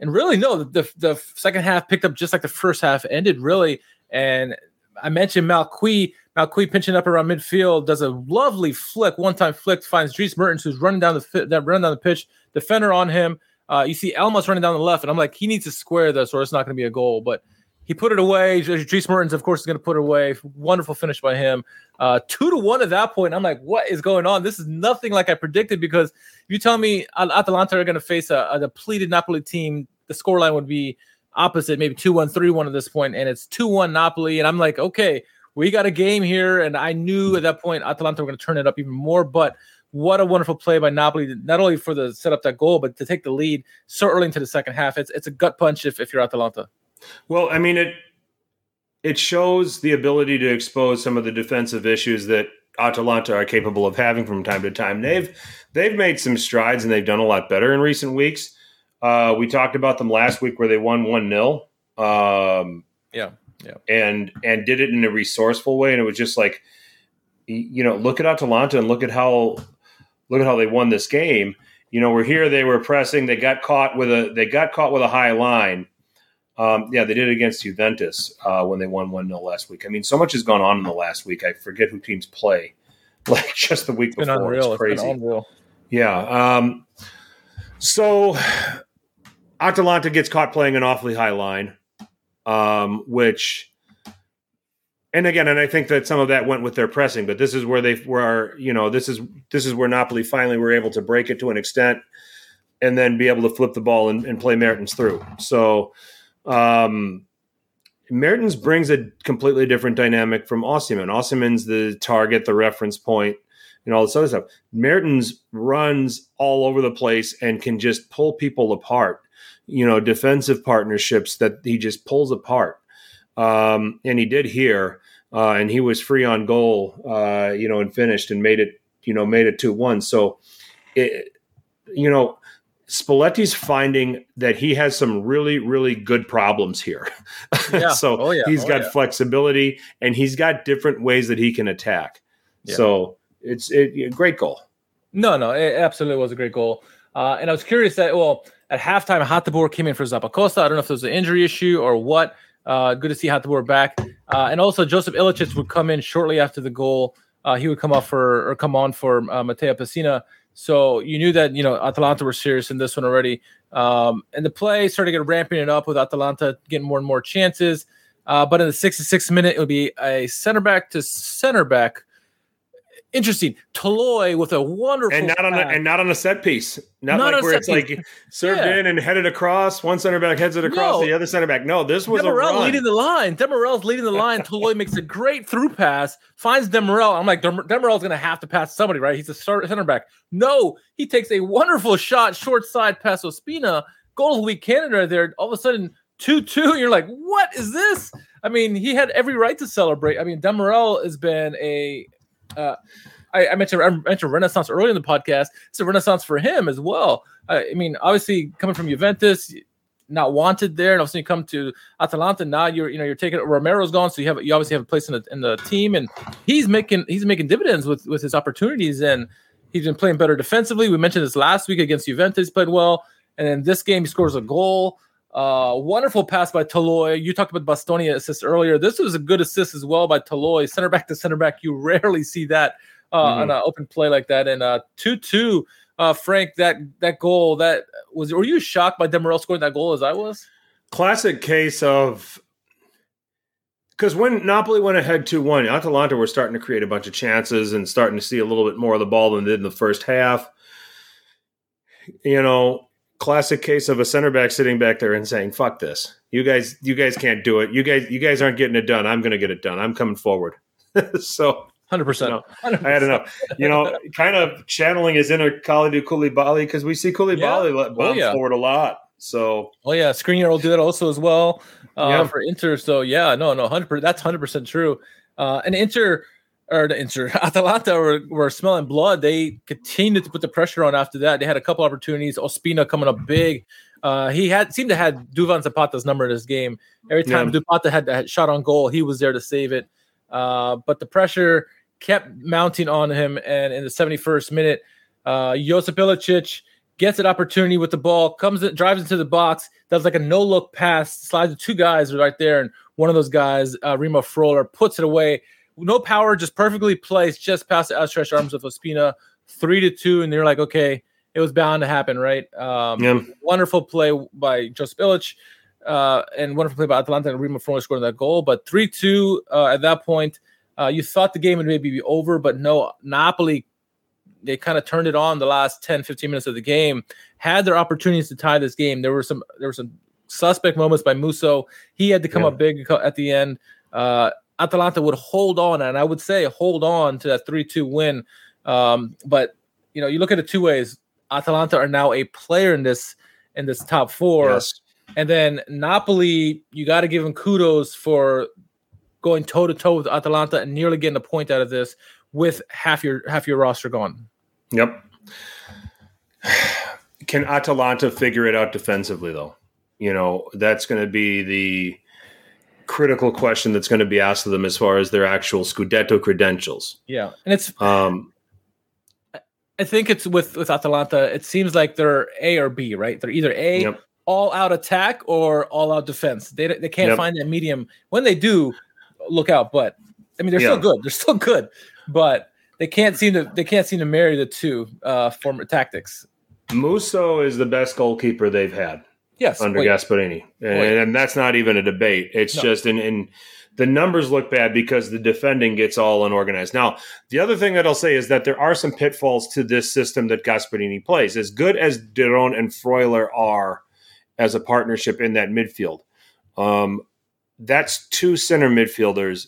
And really, no, the, the second half picked up just like the first half ended, really. And I mentioned Malcuit. Malcuit pinching up around midfield does a lovely flick, one time flick, finds Dries Mertens, who's running down the that running down the pitch, defender on him. Uh, you see Elmas running down the left, and I'm like, he needs to square this, or it's not going to be a goal. But he put it away. Dries Mertens, of course, is going to put it away. Wonderful finish by him. Uh, two to one at that point. I'm like, what is going on? This is nothing like I predicted because you tell me Atalanta are going to face a, a depleted Napoli team, the scoreline would be opposite, maybe 2 1, 3 1 at this point, and it's 2 1 Napoli. And I'm like, okay, we got a game here. And I knew at that point Atalanta were going to turn it up even more. But what a wonderful play by Napoli, not only for the set up that goal, but to take the lead so early into the second half. It's it's a gut punch if, if you're Atalanta.
Well, I mean it it shows the ability to expose some of the defensive issues that Atalanta are capable of having from time to time. They've they've made some strides and they've done a lot better in recent weeks. Uh, we talked about them last week where they won one 0 um,
Yeah, yeah,
and and did it in a resourceful way, and it was just like, you know, look at Atalanta and look at how look at how they won this game. You know, we're here. They were pressing. They got caught with a they got caught with a high line. Um, yeah, they did it against Juventus uh, when they won one 0 last week. I mean, so much has gone on in the last week. I forget who teams play. Like just the week
it's
before,
unreal.
it's crazy.
It's.
Yeah. Um, so Atalanta gets caught playing an awfully high line, um, which, and again, and I think that some of that went with their pressing, but this is where they were, you know, this is this is where Napoli finally were able to break it to an extent, and then be able to flip the ball and, and play Mertens through. So, um, Mertens brings a completely different dynamic from Osimhen. Osimhen's the target, the reference point, and all this other stuff. Mertens runs all over the place and can just pull people apart. You know, defensive partnerships that he just pulls apart. Um, and he did here, uh, and he was free on goal. Uh, you know, and finished and made it. You know, made it two one. So, it, you know, Spalletti's finding that he has some really, really good problems here.
Yeah.
so
Oh, yeah.
he's
Oh,
got
yeah.
flexibility and he's got different ways that he can attack. So it's it, a great goal.
No, no, it absolutely was a great goal. Uh, and I was curious that, well, at halftime, Hateboer came in for Zappacosta. I don't know if there was an injury issue or what. Uh, good to see Hateboer back. Uh, and also, Josip Ilicic would come in shortly after the goal. Uh, he would come off for or come on for uh, Matteo Pessina. So you knew that you know Atalanta were serious in this one already. Um, and the play started get ramping it up with Atalanta getting more and more chances. Uh, but in the 66th minute, it would be a center back to center back. Interesting. Toloi with a wonderful
And not on a, and not on a set piece. Not,
Not
like where it's like served
Yeah.
in and headed across. One center back heads it across
No.
the other center back. No, this was a
Demiral
run.
leading the line. Demiral's leading the line. Toloi makes a great through pass, finds Demiral. I'm like, Dem- Demiral's going to have to pass somebody, right? He's a start- center back. No, he takes a wonderful shot, short side pass Ospina. Goal of the week Canada there. All of a sudden, 2 2. You're like, what is this? I mean, he had every right to celebrate. I mean, Demiral has been a. Uh, I, I mentioned I mentioned Renaissance earlier in the podcast. It's a Renaissance for him as well. I, I mean, obviously coming from Juventus, not wanted there, and obviously you come to Atalanta. Now you're you know you're taking Romero's gone, so you have you obviously have a place in the in the team, and he's making he's making dividends with with his opportunities, and he's been playing better defensively. We mentioned this last week against Juventus, played well, and in this game he scores a goal. Uh, wonderful pass by Toloi. You talked about Bastoni assist earlier. This was a good assist as well by Toloi, center back to center back. You rarely see that uh,
Mhm.
on an open play like that. And uh, two two, uh, Frank, that that goal that was. Were you shocked by Demiral scoring that goal as I was?
classic case of because when Napoli went ahead 2 1, Atalanta were starting to create a bunch of chances and starting to see a little bit more of the ball than they did in the first half. You know, classic case of a center back sitting back there and saying, fuck this. You guys, you guys can't do it. You guys, you guys aren't getting it done. I'm gonna get it done. I'm coming forward. so
Hundred percent.
I had enough. You know, kind of channeling his inner Kalidou Koulibaly because we see Koulibaly yeah. Bomb oh, yeah. forward a lot. So,
oh yeah, Skriniar will do that also as well uh, yeah. for Inter. So yeah, no, no, hundred percent. that's hundred percent true. Uh, and Inter or the Inter Atalanta were, were smelling blood. They continued to put the pressure on after that. They had a couple opportunities. Ospina coming up big. Uh, he had seemed to have Duvan Zapata's number in this game. Every time yeah. Zapata had, had shot on goal, he was there to save it. Uh, but the pressure kept mounting on him, and in the 71st minute, uh, Josip Ilicic gets an opportunity with the ball, comes in, drives into the box, does like a no look pass, slides to two guys right there, and one of those guys, uh, Remo Freuler, puts it away. No power, just perfectly placed, just past the outstretched arms of Ospina, three to two, and they're like, okay, it was bound to happen, right? Um, yeah. Wonderful play by Josip Ilic, uh, and wonderful play by Atalanta and Remo Freuler scoring that goal. But three two uh, at that point, uh, you thought the game would maybe be over, but no, Napoli they kind of turned it on the last 10 15 minutes of the game had their opportunities to tie this game there were some there were some suspect moments by musso he had to come yeah. up big at the end uh atalanta would hold on and i would say hold on to that 3-2 win um but you know you look at it two ways atalanta are now a player in this in this top four yes. and then napoli you got to give them kudos for going toe to toe with atalanta and nearly getting a point out of this with half your half your roster gone.
Yep. Can Atalanta figure it out defensively though? You know, that's going to be the critical question that's going to be asked of them as far as their actual Scudetto credentials.
Yeah. And it's um I think it's with with Atalanta, it seems like they're A or B, right? They're either A yep. all out attack or all out defense. They they can't yep. find that medium. When they do, look out, but I mean, they're yeah. still good. They're still good but they can't seem to they can't seem to marry the two uh, former tactics.
Musso is the best goalkeeper they've had.
Yes,
under wait. Gasperini, and, and, that's not even a debate. It's no. just and, in the numbers look bad because the defending gets all unorganized. Now, the other thing that I'll say is that there are some pitfalls to this system that Gasperini plays. As good as de Roon and Freuler are as a partnership in that midfield, um, that's two center midfielders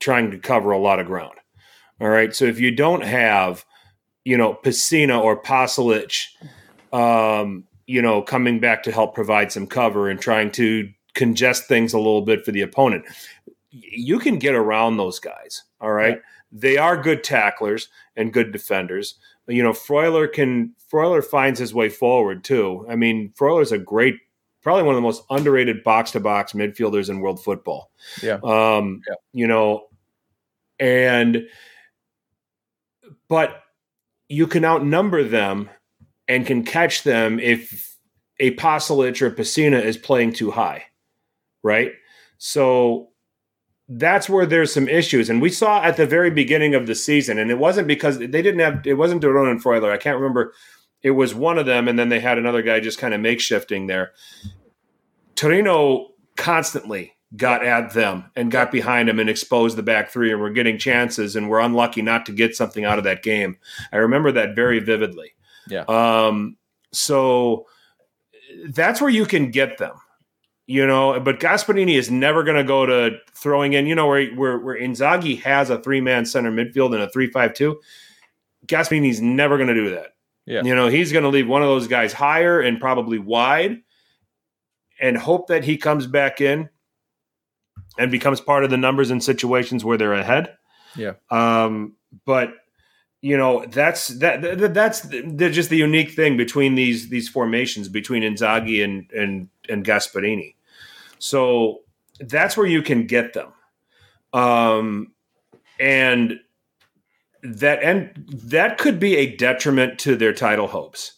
trying to cover a lot of ground. All right. So if you don't have, you know, Pessina or Pasalic, um, you know, coming back to help provide some cover and trying to congest things a little bit for the opponent, you can get around those guys. All right. Yeah. They are good tacklers and good defenders. You know, Freuler can Freuler finds his way forward too. I mean, Freuler's a great probably one of the most underrated box to box midfielders in world football.
Yeah.
Um, yeah. you know, and but you can outnumber them and can catch them if a Pasalic or a Pessina is playing too high, right? So that's where there's some issues. And we saw at the very beginning of the season, and it wasn't because they didn't have, it wasn't de Roon and Freuler. I can't remember. It was one of them, and then they had another guy just kind of makeshifting there. Torino constantly got at them and got behind them and exposed the back three and we're getting chances and we're unlucky not to get something out of that game. I remember that very vividly.
Yeah.
Um, so that's where you can get them, you know, but Gasperini is never going to go to throwing in, you know, where, where, where Inzaghi has a three man center midfield and a three, five, two. Gasperini's never going to do that.
Yeah.
You know, he's going to leave one of those guys higher and probably wide and hope that he comes back in and becomes part of the numbers in situations where they're ahead.
Yeah.
Um, but you know that's that, that that's the, just the unique thing between these these formations between Inzaghi and and and Gasperini. So that's where you can get them. Um, and that and that could be a detriment to their title hopes.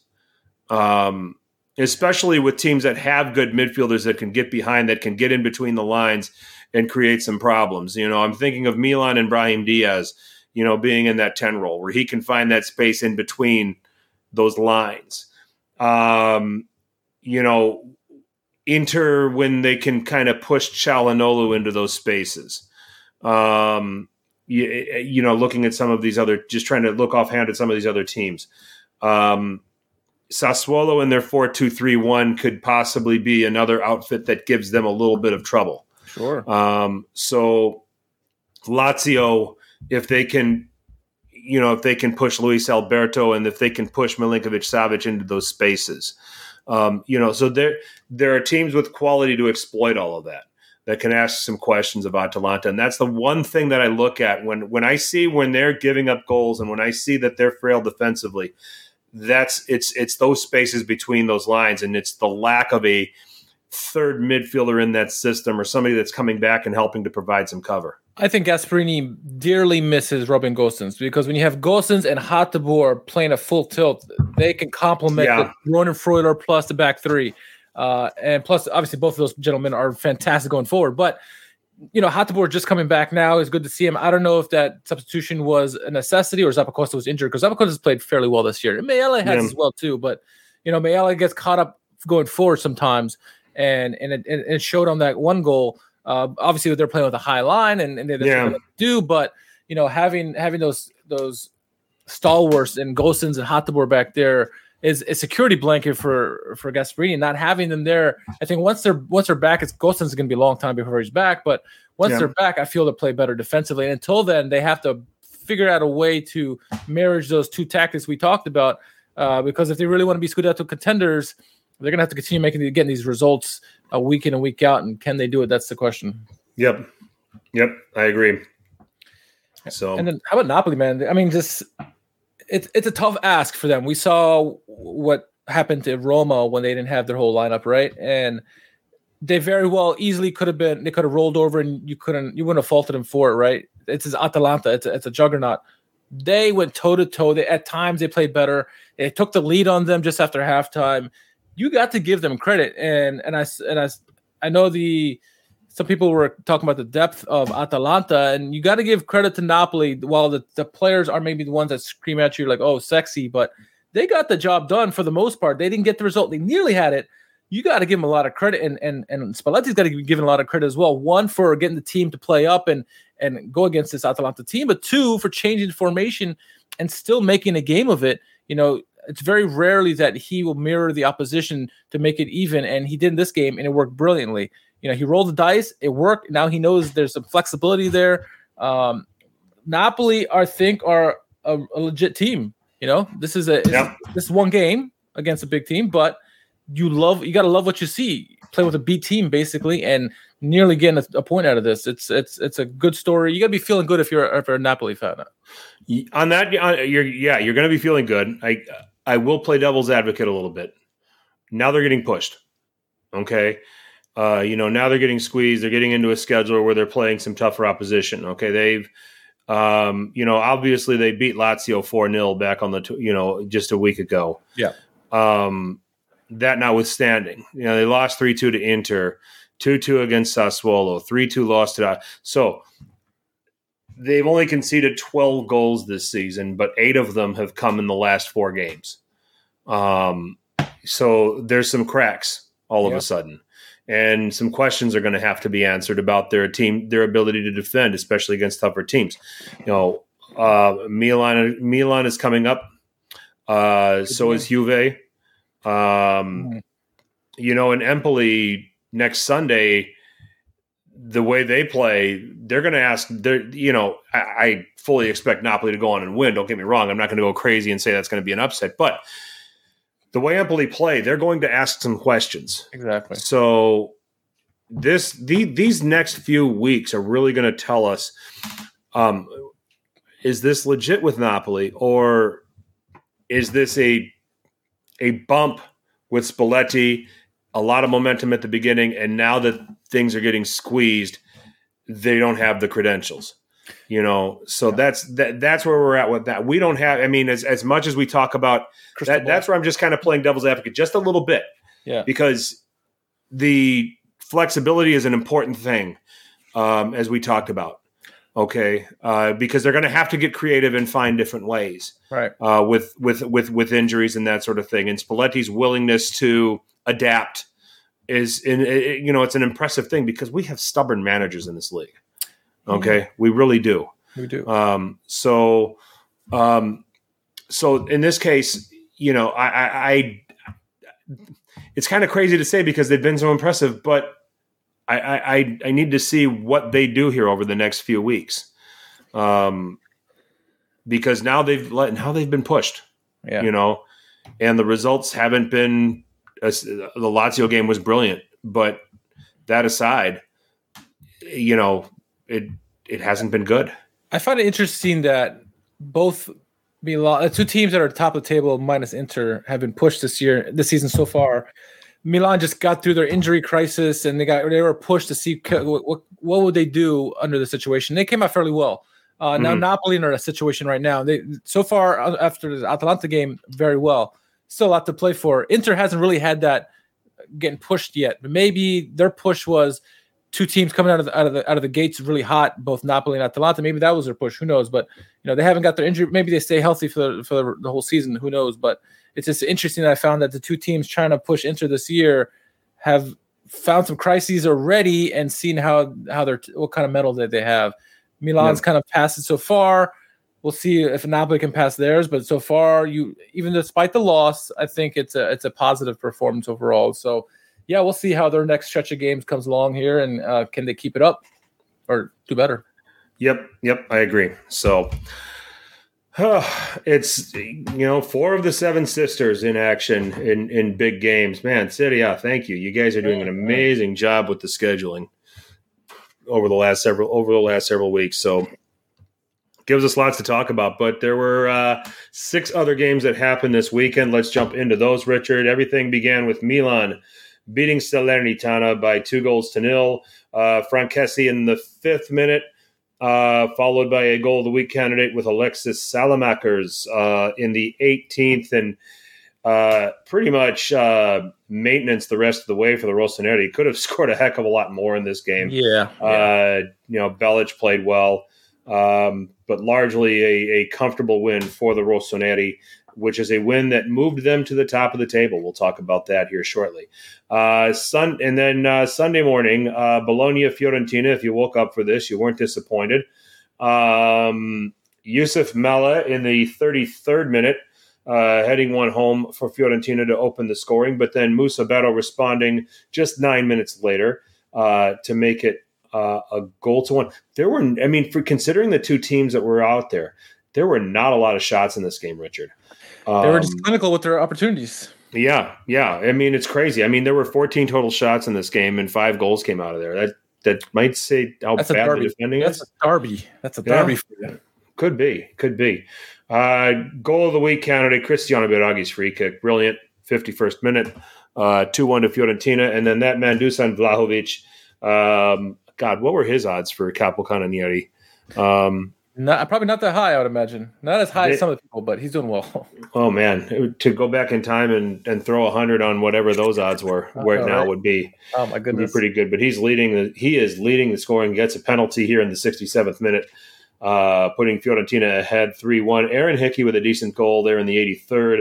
Um, especially with teams that have good midfielders that can get behind, that can get in between the lines and create some problems. You know, I'm thinking of Milan and Brahim Diaz, you know, being in that 10 role where he can find that space in between those lines. Um, you know, Inter when they can kind of push Calhanoglu into those spaces. Um, you, you, know, looking at some of these other, just trying to look offhand at some of these other teams. Um, Sassuolo in their 4 2 3 1 could possibly be another outfit that gives them a little bit of trouble.
Sure.
Um, so Lazio if they can, you know, if they can push Luis Alberto and if they can push Milinkovic Savic into those spaces. Um, you know, so there there are teams with quality to exploit all of that that can ask some questions of Atalanta. And that's the one thing that I look at when when I see when they're giving up goals and when I see that they're frail defensively, that's it's it's those spaces between those lines and it's the lack of a third midfielder in that system or somebody that's coming back and helping to provide some cover.
I think Gasperini dearly misses Robin Gosens because when you have Gosens and Hateboer playing a full tilt, they can complement yeah. the Ronan Freuler plus the back three. Uh, and plus, obviously, both of those gentlemen are fantastic going forward. But you know, Hateboer just coming back now is good to see him. I don't know if that substitution was a necessity or Zappacosta was injured because Zappacosta has played fairly well this year. And Maehle has yeah. as well too, but you know, Maehle gets caught up going forward sometimes, and and it, it showed on that one goal. Uh, obviously, they're playing with a high line and, and they yeah. do, but you know, having having those those stalwarts and Gosens and Hateboer back there is a security blanket for for Gasperini. Not having them there, I think once they're once they're back, it's Gosens going to be a long time before he's back. But once yeah. they're back, I feel they'll play better defensively. And until then, they have to figure out a way to marriage those two tactics we talked about. Uh, because if they really want to be Scudetto contenders, they're going to have to continue making getting these results a uh, week in and week out. And can they do it? That's the question.
Yep, yep, I agree. So
and then how about Napoli, man? I mean, just it's it's a tough ask for them. We saw what happened to Roma when they didn't have their whole lineup right, and they very well easily could have been they could have rolled over and you couldn't you wouldn't have faulted them for it, right? It's as Atalanta, it's a, it's a juggernaut. They went toe to toe. They at times they played better. They took the lead on them just after halftime. You got to give them credit, and and I and I I know the some people were talking about the depth of Atalanta, and you got to give credit to Napoli. While the, the players are maybe the ones that scream at you like, "Oh, sexy," but they got the job done for the most part. They didn't get the result; they nearly had it. You got to give them a lot of credit, and and and Spalletti's got to be given a lot of credit as well. One for getting the team to play up and and go against this Atalanta team, but two for changing formation and still making a game of it. You know, it's very rarely that he will mirror the opposition to make it even, and he did in this game, and it worked brilliantly. You know, he rolled the dice, it worked. Now he knows there's some flexibility there. Um, Napoli, I think, are a, a legit team. You know, this is a yeah. this is one game against a big team, but you love you got to love what you see. Play with a B team basically, and nearly getting a, a, point out of this. It's it's it's a good story. You got to be feeling good if you're if you're a Napoli fan.
On that, you're yeah, you're going to be feeling good. I I will play devil's advocate a little bit. Now they're getting pushed. Okay, uh, you know, now they're getting squeezed. They're getting into a schedule where they're playing some tougher opposition. Okay, they've, um, you know, obviously they beat Lazio four 0 back on the, t- you know, just a week ago.
Yeah.
Um, that notwithstanding, you know, they lost three two to Inter, two two against Sassuolo, three two lost to that. So they've only conceded twelve goals this season, but eight of them have come in the last four games. Um, so there's some cracks all of a sudden and some questions are going to have to be answered about their team, their ability to defend, especially against tougher teams. You know, uh, Milan, Milan is coming up. Uh, so is Juve. Um, you know, in Empoli next Sunday, the way they play, they're going to ask. They're, you know, I, I fully expect Napoli to go on and win. Don't get me wrong. I'm not going to go crazy and say that's going to be an upset, but the way Empoli play, they're going to ask some questions.
Exactly.
So this the, these next few weeks are really going to tell us um, is this legit with Napoli or is this a a bump with Spalletti, a lot of momentum at the beginning, and now that things are getting squeezed, they don't have the credentials you know? So yeah. that's that that's where we're at with that. We don't have i mean as, as much as we talk about that, that's where i'm just kind of playing devil's advocate just a little bit.
Yeah.
Because the flexibility is an important thing um, as we talked about okay? Uh, because they're going to have to get creative and find different ways
right.
uh, with with with with injuries and that sort of thing. And spalletti's willingness to adapt is in you know it's an impressive thing because we have stubborn managers in this league Okay, mm-hmm. we really do.
We do.
Um, so, um, so in this case, you know, I, I, I it's kind of crazy to say because they've been so impressive, but I, I, I need to see what they do here over the next few weeks. um, because now they've let now they've been pushed.
Yeah.
You know, and the results haven't been. The Lazio game was brilliant, but that aside, you know, it it hasn't been good.
I find it interesting that both Milan, uh, two teams that are top of the table minus Inter, have been pushed this year, this season so far. Milan just got through their injury crisis, and they got they were pushed to see what what, what would they do under the situation. They came out fairly well. Uh, now mm-hmm. Napoli are in a situation right now. They so far uh, after the Atalanta game, very well. Still a lot to play for. Inter hasn't really had that getting pushed yet, but maybe their push was two teams coming out of the, out of the out of the gates really hot, both Napoli and Atalanta. Maybe that was their push. Who knows? But you know they haven't got their injury. Maybe they stay healthy for the, for the, the whole season. Who knows? But it's just interesting that I found that the two teams trying to push Inter this year have found some crises already and seen how how they're what kind of metal that they have. Milan's kind of passed it so far. We'll see if Napoli can pass theirs, but so far, you even despite the loss, I think it's a it's a positive performance overall. So yeah, we'll see how their next stretch of games comes along here, and uh, can they keep it up or do better?
Yep, yep, I agree. So uh, it's you know four of the seven sisters in action in in big games. Man, City, thank you. You guys are doing an amazing job with the scheduling over the last several over the last several weeks. So gives us lots to talk about. But there were uh, six other games that happened this weekend. Let's jump into those, Richard. Everything began with Milan beating Salernitana by two goals to nil. Uh, Francesi in the fifth minute, uh, followed by a goal of the week candidate with Alexis Saelemaekers uh, in the 18th, and uh, pretty much uh, maintenance the rest of the way for the Rossoneri. Could have scored a heck of a lot more in this game.
Yeah,
yeah. Uh, you know, Belic played well. Um, but largely a, a, comfortable win for the Rossoneri which is a win that moved them to the top of the table. We'll talk about that here shortly. Uh, sun, and then uh, Sunday morning, uh, Bologna Fiorentina. If you woke up for this, you weren't disappointed. Um, Youssef Maleh in the 33rd minute, uh, heading one home for Fiorentina to open the scoring, but then Musa Barrow responding just nine minutes later uh, to make it uh, a goal to one. There were, I mean, for considering the two teams that were out there, there were not a lot of shots in this game, Richard.
Um, they were just um, clinical with their opportunities.
Yeah, yeah. I mean, it's crazy. I mean, there were 14 total shots in this game, and five goals came out of there. That that might say how That's bad the defending
That's
is.
That's a derby. That's a derby.
Yeah. Could be. Could be. Uh, goal of the week candidate Cristiano Biraghi's free kick. Brilliant. 51st minute. Uh, 2 1 to Fiorentina. And then that man, Dusan Vlahovic. Um, God, what were his odds for Capocannoniere? Um,
not probably not that high, I would imagine. Not as high it, as some of the people, but he's doing well.
Oh man, to go back in time and, and throw a hundred on whatever those odds were where right now right. would be.
Oh my goodness,
be pretty good. But he's leading. The, he is leading the scoring. Gets a penalty here in the 67th minute, uh, putting Fiorentina ahead three one. Aaron Hickey with a decent goal there in the 83rd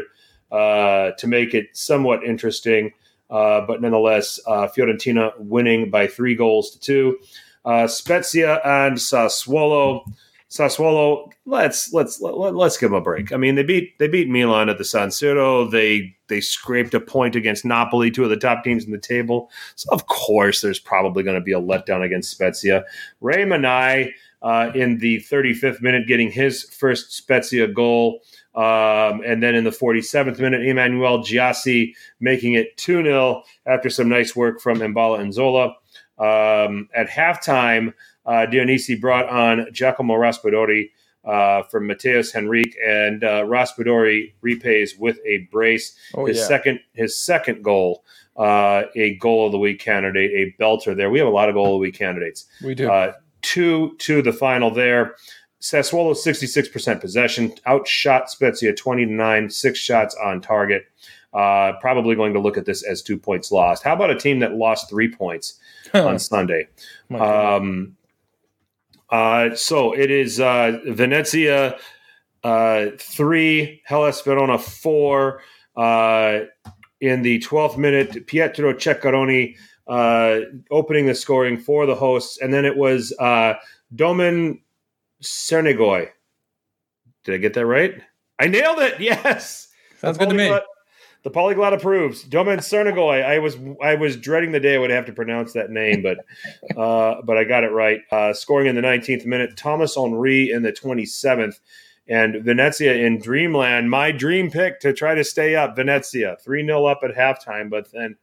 uh, to make it somewhat interesting. Uh, but nonetheless, uh, Fiorentina winning by three goals to two. Uh, Spezia and Sassuolo. Sassuolo, let's let's let, us let us give them a break. I mean, they beat they beat Milan at the San Siro. They they scraped a point against Napoli, two of the top teams in the table. So of course, there's probably going to be a letdown against Spezia. Rey Manaj uh, in the 35th minute, getting his first Spezia goal. Um, and then in the 47th minute, Emmanuel Gyasi making it 2 0 after some nice work from Mbala and Zola. Um, at halftime, uh, Dionisi brought on Giacomo Raspadori uh, from Matheus Henrique, and uh, Raspadori repays with a brace. Oh, his yeah. second his second goal, uh, a goal of the week candidate, a belter. There, we have a lot of goal of the week candidates.
We do uh,
two to the final there. Sassuolo 66% possession, outshot Spezia 20 to 9, six shots on target. Uh, probably going to look at this as two points lost. How about a team that lost three points on Sunday? Um, uh, so it is uh, Venezia uh, three, Hellas Verona four. Uh, in the 12th minute, Pietro Ceccaroni uh, opening the scoring for the hosts, and then it was uh, Domen Crnigoj. Did I get that right? I nailed it. Yes.
Sounds good to me.
The polyglot approves. Domen Crnigoj. I was I was dreading the day I would have to pronounce that name, but uh, but I got it right. Uh, scoring in the 19th minute, Thomas Henry in the 27th, and Venezia in Dreamland. My dream pick to try to stay up. Venezia three 0 up at halftime, but then.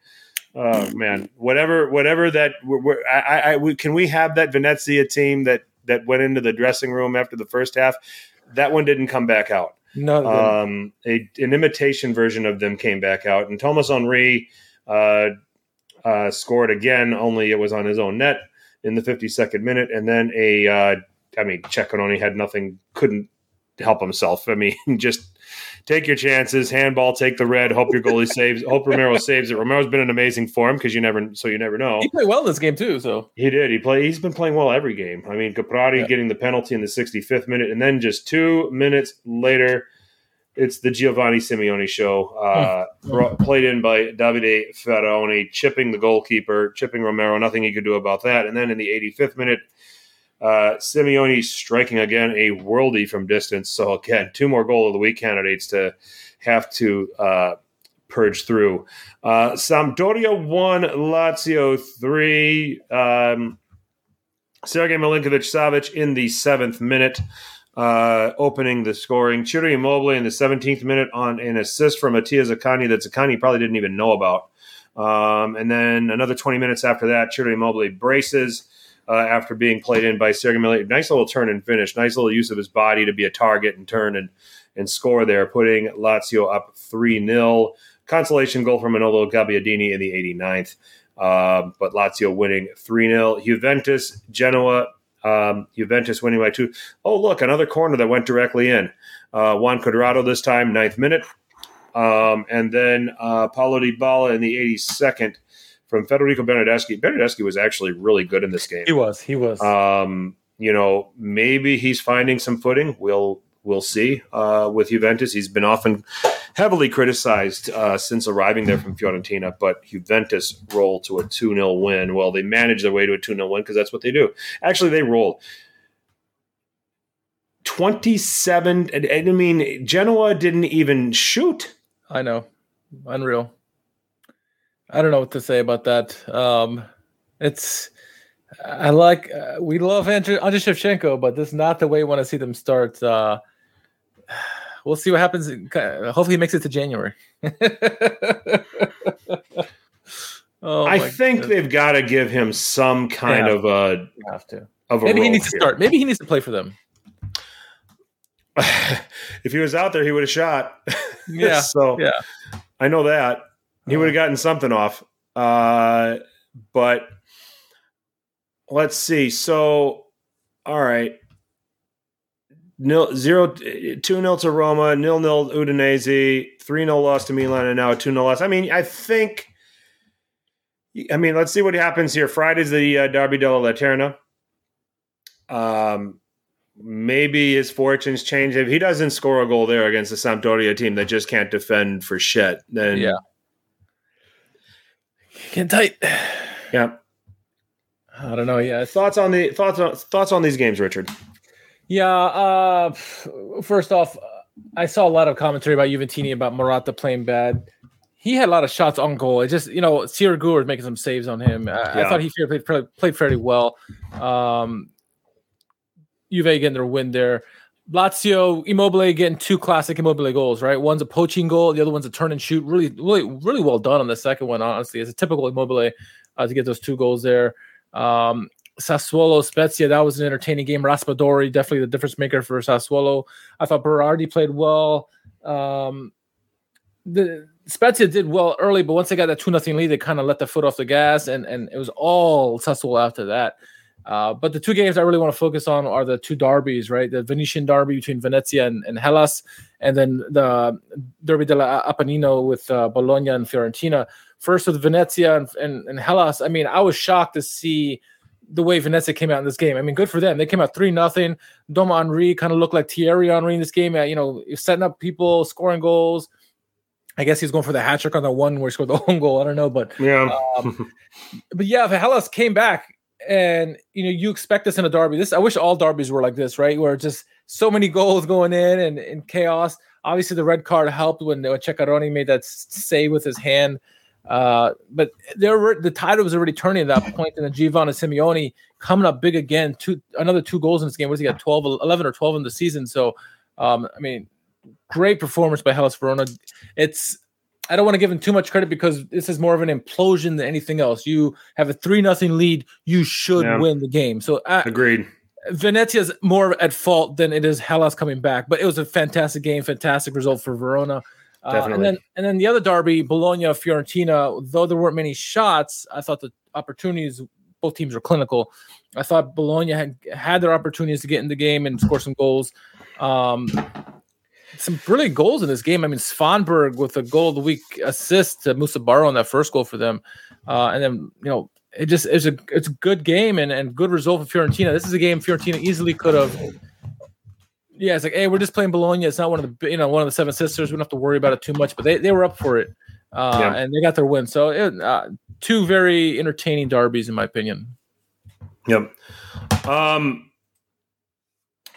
Oh man, whatever, whatever that. We're, we're, I, I, we, can we have that Venezia team that that went into the dressing room after the first half? That one didn't come back out.
No,
Um, a, an imitation version of them came back out, and Thomas Henry uh, uh, scored again. Only it was on his own net in the 52nd minute, and then a. Uh, I mean, Ceccaroni had nothing, couldn't help himself. I mean, just take your chances, handball, take the red, hope your goalie saves, hope Romero saves it. Romero's been in amazing form because you never, so you never know.
he played well in this game too. So
He did. He play. He's been playing well every game. I mean, Caprari
Yeah.
getting the penalty in the 65th minute, and then just two minutes later, it's the Giovanni Simeone show. Uh, bro- played in by Davide Faraoni, chipping the goalkeeper, chipping Romero. Nothing he could do about that. And then in the 85th minute, uh, Simeone striking again a worldie from distance. So again, two more goal of the week candidates to have to uh, purge through. Uh, Sampdoria one, Lazio three. Um, Sergei Milinkovic Savic in the seventh minute, uh, opening the scoring. Ciro Immobile in the 17th minute on an assist from Mattia Zaccagni that Zaccagni probably didn't even know about. Um, and then another 20 minutes after that, Ciro Immobile braces uh, after being played in by Sergei Milinkovic. Nice little turn and finish. Nice little use of his body to be a target and turn and, and score there, putting Lazio up 3 0. Consolation goal from Manolo Gabbiadini in the 89th. Uh, but Lazio winning 3 0. Juventus, Genoa, um, Juventus winning by two. Oh, look, another corner that went directly in. Uh, Juan Cuadrado this time, ninth minute. Um, and then uh, Paulo Dybala in the 82nd from Federico Bernardeschi. Bernardeschi was actually really good in this game.
he was. He was.
Um, you know, maybe he's finding some footing. We'll we'll see uh, with Juventus. He's been often heavily criticized uh, since arriving there from Fiorentina, but Juventus roll to a 2 0 win. Well, they managed their way to a 2 0 win because that's what they do. Actually, they rolled 27. And, and I mean, Genoa didn't even shoot.
I know. Unreal. I don't know what to say about that. Um, it's. I like. Uh, we love Andrew, Andriy Shevchenko, but this is not the way we want to see them start. Uh, we'll see what happens. Hopefully, he makes it to January. oh,
I think
goodness.
they've got to give him some kind of a
have to.
of a
Maybe he needs to start. Maybe he needs to play for them.
if he was out there, he would have shot.
Yeah,
so
yeah.
I know that he would have gotten something off. Uh, but let's see. So, all right. Nil, zero, two nil to Roma, nil nil Udinese, three nil loss to Milan, and now a two nil loss. I mean, I think. I mean, let's see what happens here. Friday's the uh, Derby della Lanterna. Um, maybe his fortunes change if he doesn't score a goal there against the Sampdoria team that just can't defend for shit. Then
Yeah. Get tight.
yeah.
I don't know. Yeah,
Thoughts on the thoughts on thoughts on these games, Richard?
Yeah. Uh, first off, I saw a lot of commentary about Juventini about Morata playing bad. He had a lot of shots on goal. It just, you know, Sirigu was making some saves on him. I, I thought he played, played, played fairly well. Um, Juve getting their win there. Lazio, Immobile getting two classic Immobile goals, right? One's a poaching goal, the other one's a turn and shoot. Really, really, really well done on the second one, honestly. It's a typical Immobile uh, to get those two goals there. Um, Sassuolo Spezia, that was an entertaining game. Raspadori, definitely the difference maker for Sassuolo. I thought Berardi played well. Um, the Spezia did well early, but once they got that 2 nothing lead, they kind of let the foot off the gas, and, and it was all Sassuolo after that. Uh, but the two games I really want to focus on are the two derbies, right? The Venetian derby between Venezia and, and Hellas, and then the Derby della Apennino with uh, Bologna and Fiorentina. First with Venezia and, and, and Hellas, I mean, I was shocked to see the way Venezia came out in this game. I mean, good for them. They came out 3 nothing. Dom Henry kind of looked like Thierry Henry in this game, you know, setting up people, scoring goals. I guess he's going for the hat trick on the one where he scored the own goal. I don't know, but
Yeah.
um, but yeah, Hellas came back and you know you expect this in a derby. This I wish all derbies were like this, right? Where just so many goals going in and, and chaos. obviously, the red card helped when, when Ceccaroni made that save with his hand. Uh, but there were the tide was already turning at that point, and then Giovanni Simeone coming up big again. Two another two goals in this game. Was he got 12, 11 or twelve in the season? So, um, I mean, great performance by Hellas Verona. It's I don't want to give him too much credit because this is more of an implosion than anything else. You have a three nothing lead, you should yeah. win the game. So
uh, agreed.
Venezia's more at fault than it is Hellas coming back, but it was a fantastic game, fantastic result for Verona. Uh, and then and then the other derby, Bologna Fiorentina. Though there weren't many shots, I thought the opportunities both teams were clinical. I thought Bologna had had their opportunities to get in the game and score some goals. Um, some brilliant goals in this game. I mean, Svanberg with a goal of the week assist to Musa Barrow on that first goal for them, uh, and then you know it just it's a it's a good game and, and good result for Fiorentina. This is a game Fiorentina easily could have. Yeah, it's like, hey, we're just playing Bologna. It's not one of the you know one of the seven sisters. We don't have to worry about it too much. But they, they were up for it, uh, yeah. and they got their win. So it, uh, two very entertaining derbies, in my opinion.
Yep. Um,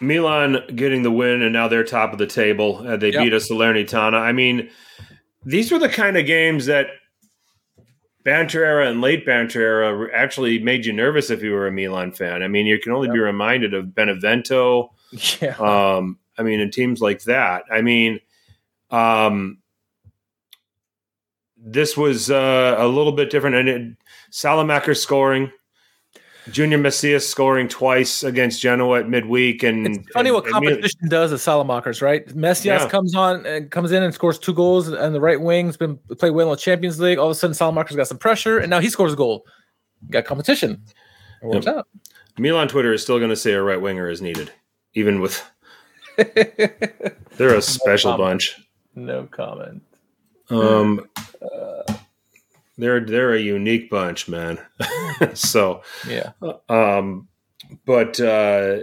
Milan getting the win, and now they're top of the table. Uh, they yep. beat us Salernitana. I mean, these were the kind of games that banter era and late banter era actually made you nervous if you were a Milan fan. I mean, you can only yep. be reminded of Benevento. Yeah. Um, I mean, in teams like that. I mean, um, this was uh, a little bit different. And it, Saelemaekers scoring, Junior Messias scoring twice against Genoa at midweek, and
it's funny
and,
what competition does at Saelemaekers, right? Messias yeah. comes on and comes in and scores two goals, and the right wing's been played well in the Champions League. All of a sudden, Saelemaekers got some pressure, and now he scores a goal. Got competition. It works yep. out.
Milan Twitter is still going to say a right winger is needed, even with. they're a special
no
bunch.
No comment.
Um. Uh, they're they're a unique bunch, man. so
yeah.
Um, but uh,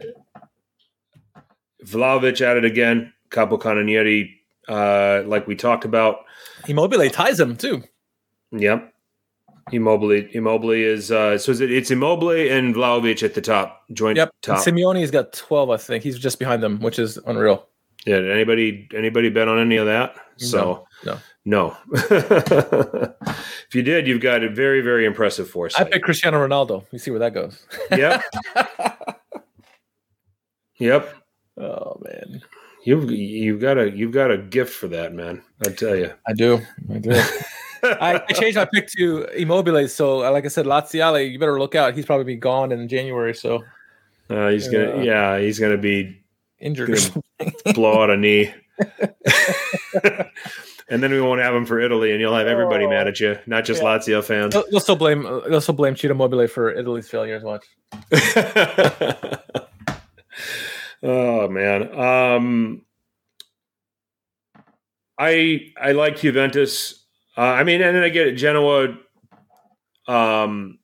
Vlahovic at it again. Capocannoniere, uh, like we talked about.
Immobile ties him too.
Yep. Immobile, Immobile is uh, so is it, it's Immobile and Vlahovic at the top, joint
yep.
top.
Simeone's got twelve, I think. He's just behind them, which is unreal.
Yeah, anybody anybody bet on any of that? So
no. no.
No. if you did, you've got a very, very impressive force.
I picked Cristiano Ronaldo. You see where that goes.
yep. yep.
Oh man.
You've you've got a you've got a gift for that, man. I tell you.
I do. I do. I, I, changed my pick to Immobile. So, like I said, Laziale, you better look out. He's probably be gone in January. So,
uh, he's gonna, uh, yeah, he's gonna be
injured.
Gonna blow out a knee and then we won't have him for Italy, and you'll have everybody oh, mad at you, not just yeah. Lazio fans.
They'll, they'll, still blame they'll still blame Ciro Immobile for Italy's failures. Watch.
oh man, um, I I like Juventus. Uh, I mean, and then I get it. Genoa, um,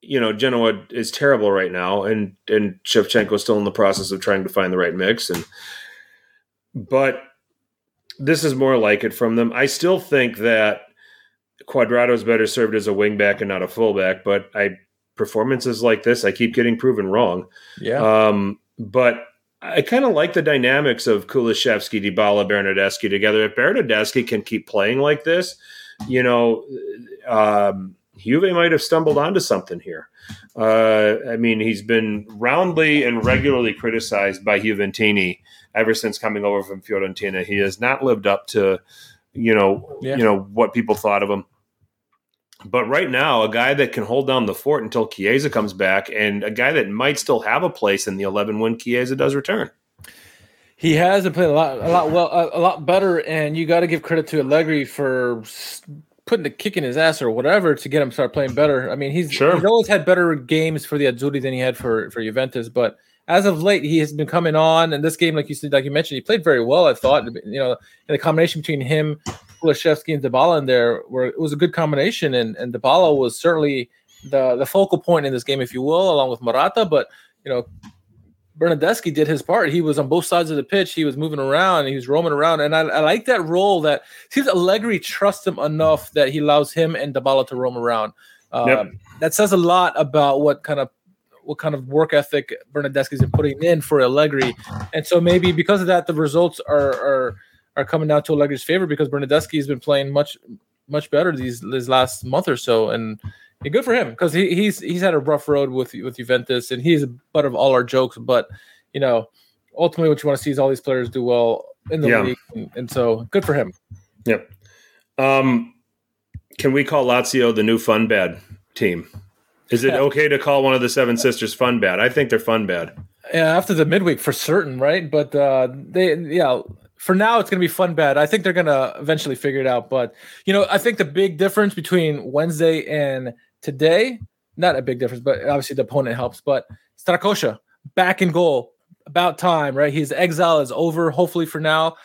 you know, Genoa is terrible right now, and and Shevchenko is still in the process of trying to find the right mix, and but this is more like it from them. I still think that Cuadrado is better served as a wingback and not a fullback, but I performances like this, I keep getting proven wrong.
Yeah.
Um, but I kind of like the dynamics of Kulusevski, Dybala, Bernardeschi together. If Bernardeschi can keep playing like this, you know, um, Juve might have stumbled onto something here. Uh, I mean, he's been roundly and regularly criticized by Juventini ever since coming over from Fiorentina. He has not lived up to, you know, yeah. you know what people thought of him. But right now, a guy that can hold down the fort until Chiesa comes back, and a guy that might still have a place in the eleven when Chiesa does return.
He has been playing a lot, a lot well, a, a lot better, and you got to give credit to Allegri for putting the kick in his ass or whatever to get him start playing better. I mean, he's sure. he's always had better games for the Azzurri than he had for for Juventus, but as of late, he has been coming on. And this game, like you said, like you mentioned, he played very well. I thought, you know, in the combination between him, Kulusevski, and Dybala in there, where it was a good combination. And and Dybala was certainly the the focal point in this game, if you will, along with Morata. But you know, Bernardeschi did his part. He was on both sides of the pitch. He was moving around. He was roaming around, and I, I like that role. That seems Allegri trusts him enough that he allows him and Dybala to roam around. Um, yep. That says a lot about what kind of what kind of work ethic Bernardeschi's been putting in for Allegri, and so maybe because of that, the results are are are coming out to Allegri's favor because Bernardeschi has been playing much much better these this last month or so, and good for him because he, he's he's had a rough road with with Juventus, and he's a butt of all our jokes. But you know, ultimately, what you want to see is all these players do well in the
Yeah.
league, and, and so good for him.
Yep. Um, can we call Lazio the new fun bad team? Is it okay to call one of the Seven Sisters fun bad? I think they're fun bad.
Yeah, after the midweek for certain, right? But uh they yeah, for now it's gonna be fun bad. I think they're gonna eventually figure it out. But you know, I think the big difference between Wednesday and today, not a big difference, but obviously the opponent helps. But Strakosha back in goal, about time, right? His exile is over, hopefully for now.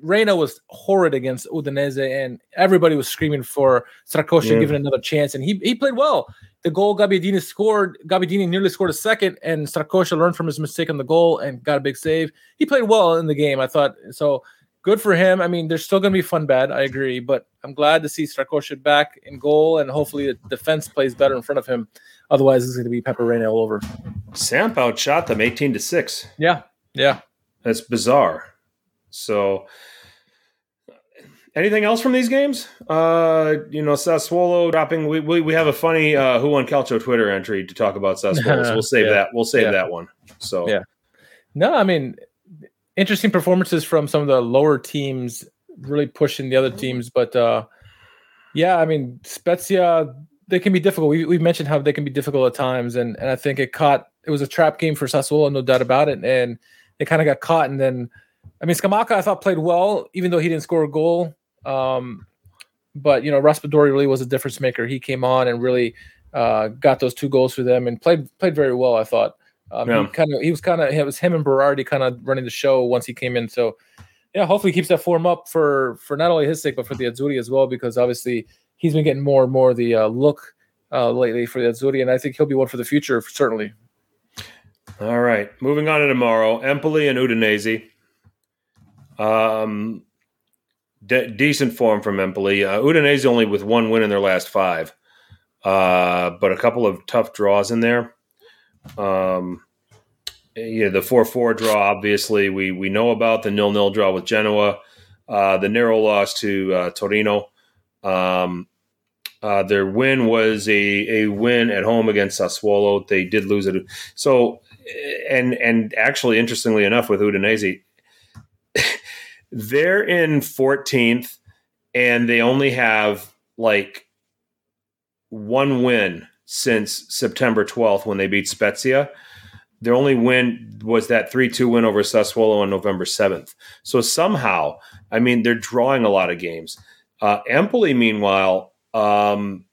Reina was horrid against Udinese, and everybody was screaming for Strakosha
Yeah.
giving another chance, and he he played well the goal Gabbiadini scored, Gabbiadini nearly scored a second, and Strakosha learned from his mistake on the goal and got a big save. He played well in the game, I thought. So good for him. I mean, there's still going to be fun bad, I agree, but I'm glad to see Strakosha back in goal, and hopefully the defense plays better in front of him. Otherwise, it's going to be Pepe Reina all over.
Samp outshot them 18 to 6.
Yeah, yeah.
That's bizarre. So, anything else from these games? Uh, you know, Sassuolo dropping. We, we, we have a funny uh, Who on Calcio Twitter entry to talk about Sassuolo. so we'll save
Yeah.
that. We'll save
Yeah.
that one. So,
Yeah. No, I mean, interesting performances from some of the lower teams, really pushing the other teams. But uh, yeah, I mean, Spezia, they can be difficult. We, we've mentioned how they can be difficult at times, and and I think it caught. It was a trap game for Sassuolo, no doubt about it, and they kind of got caught. And then, I mean, Scamacca I thought played well, even though he didn't score a goal. Um, but you know, Raspadori really was a difference maker. He came on and really uh, got those two goals for them and played played very well. I thought. Um,
Yeah.
He kind of he was kind of it was him and Berardi kind of running the show once he came in. So yeah, hopefully he keeps that form up for for not only his sake but for the Azzurri as well because obviously he's been getting more and more the uh, look uh, lately for the Azzurri and I think he'll be one for the future certainly.
all right. Moving on to tomorrow Empoli and Udinese. Um, de- decent form from Empoli. Uh, Udinese only with one win in their last five, uh, but a couple of tough draws in there. Um, yeah, the four four draw. Obviously, we we know about the nil nil draw with Genoa, uh, the narrow loss to uh, Torino. Um, uh, their win was a, a win at home against Sassuolo. They did lose it. So, and and actually, interestingly enough, with Udinese, they're in 14th, and they only have like one win since September 12th when they beat Spezia. Their only win was that 3 2 win over Sassuolo on November 7th. So somehow, I mean, they're drawing a lot of games. Uh, Empoli, meanwhile, um,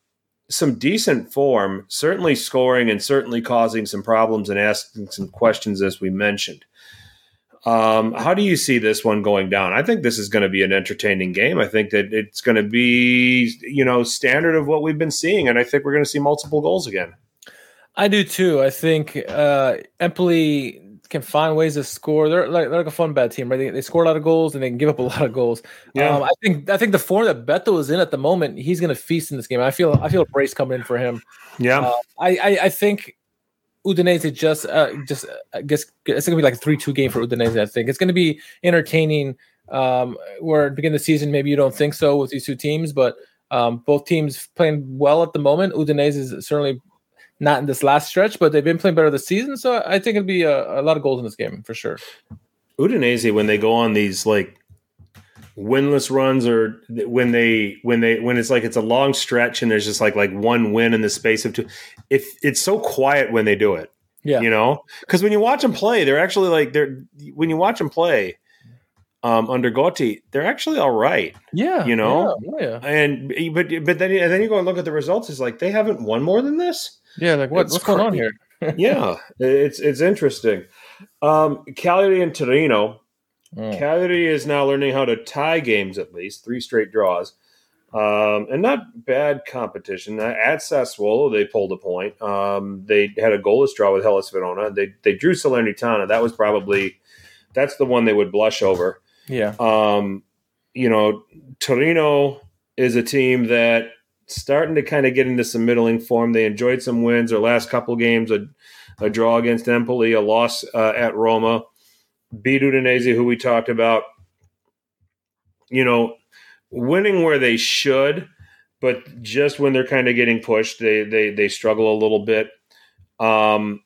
some decent form, certainly scoring and certainly causing some problems and asking some questions, as we mentioned. Um, how do you see this one going down? I think this is going to be an entertaining game. I think that it's going to be, you know, standard of what we've been seeing, and I think we're going to see multiple goals again.
I do too. I think uh, Empoli can find ways to score. They're like they're like a fun bad team, right? They, they score a lot of goals and they can give up a lot of goals.
Yeah.
Um, I think I think the form that Beto is in at the moment, he's going to feast in this game. I feel I feel a brace coming in for him.
Yeah,
Uh, I, I I think Udinese just uh, just I guess it's to be like a three two game for Udinese. I think it's to be entertaining. Um, where at the beginning of the season, maybe you don't think so with these two teams, but um, both teams playing well at the moment. Udinese is certainly not in this last stretch, but they've been playing better this season. So I think it'll be a, a lot of goals in this game for sure.
Udinese when they go on these like winless runs or when they when they when it's like it's a long stretch and there's just like like one win in the space of two if it's so quiet when they do it
Yeah.
you know because when you watch them play they're actually like they're when you watch them play um under gotti they're actually all right
Yeah,
You know?
yeah, yeah,
and but but then and then you go and look at the results it's like they haven't won more than this
yeah. Like what,
It's
what's going on here?
yeah it's it's interesting um cagliari and torino
Mm.
Is now learning how to tie games at least three straight draws, um, and not bad competition. Uh, At Sassuolo, they pulled a point. Um, they had a goalless draw with Hellas Verona. They they drew Salernitana. That was probably that's the one they would blush over.
Yeah,
Um, you know, Torino is a team that starting to kind of get into some middling form. They enjoyed some wins. Their last couple games, a, a draw against Empoli, a loss uh, at Roma, beat Udinese, who we talked about. You know, winning where they should, but just when they're kind of getting pushed, they they they struggle a little bit. Um,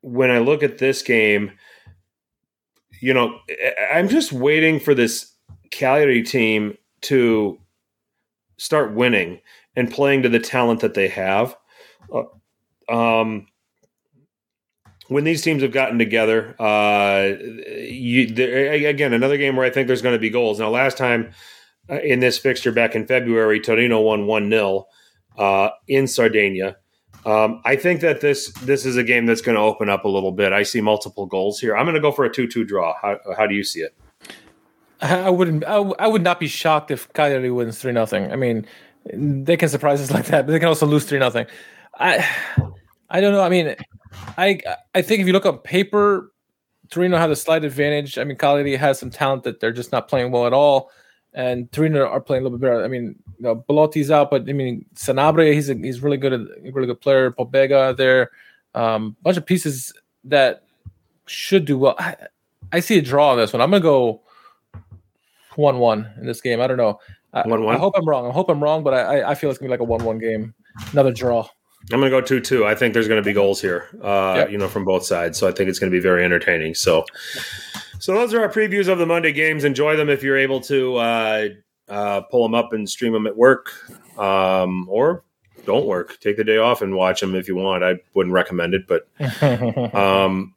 when I look at this game, you know, I'm just waiting for this Cagliari team to start winning and playing to the talent that they have. Uh, um, when these teams have gotten together, uh, you, again, another game where I think there's going to be goals. Now, last time uh, in this fixture back in February, Torino won 1 0 uh, in Sardinia. Um, I think that this this is a game that's going to open up a little bit. I see multiple goals here. I'm going to go for a 2 2 draw. How, how do you see it?
I wouldn't. I, I would not be shocked if Cagliari wins three nothing. I mean, they can surprise us like that, but they can also lose three nothing. I I don't know. I mean, I I think if you look on paper, Torino have a slight advantage. I mean, Cagliari has some talent that they're just not playing well at all, and Torino are playing a little bit better. I mean, you know, Belotti's out, but I mean, Sanabria, he's a, he's really good, a really good player. Pobega there, um, bunch of pieces that should do well. I, I see a draw on this one. I'm gonna go one one in this game. I don't know. One one. I hope I'm wrong. I hope I'm wrong, but I I feel it's gonna be like a one one game. Another draw.
I'm going to go two two. I think there's going to be goals here, uh, yep. you know, from both sides. So I think it's going to be very entertaining. So, so those are our previews of the Monday games. Enjoy them if you're able to uh, uh, pull them up and stream them at work, um, or don't work. Take the day off and watch them if you want. I wouldn't recommend it, but um,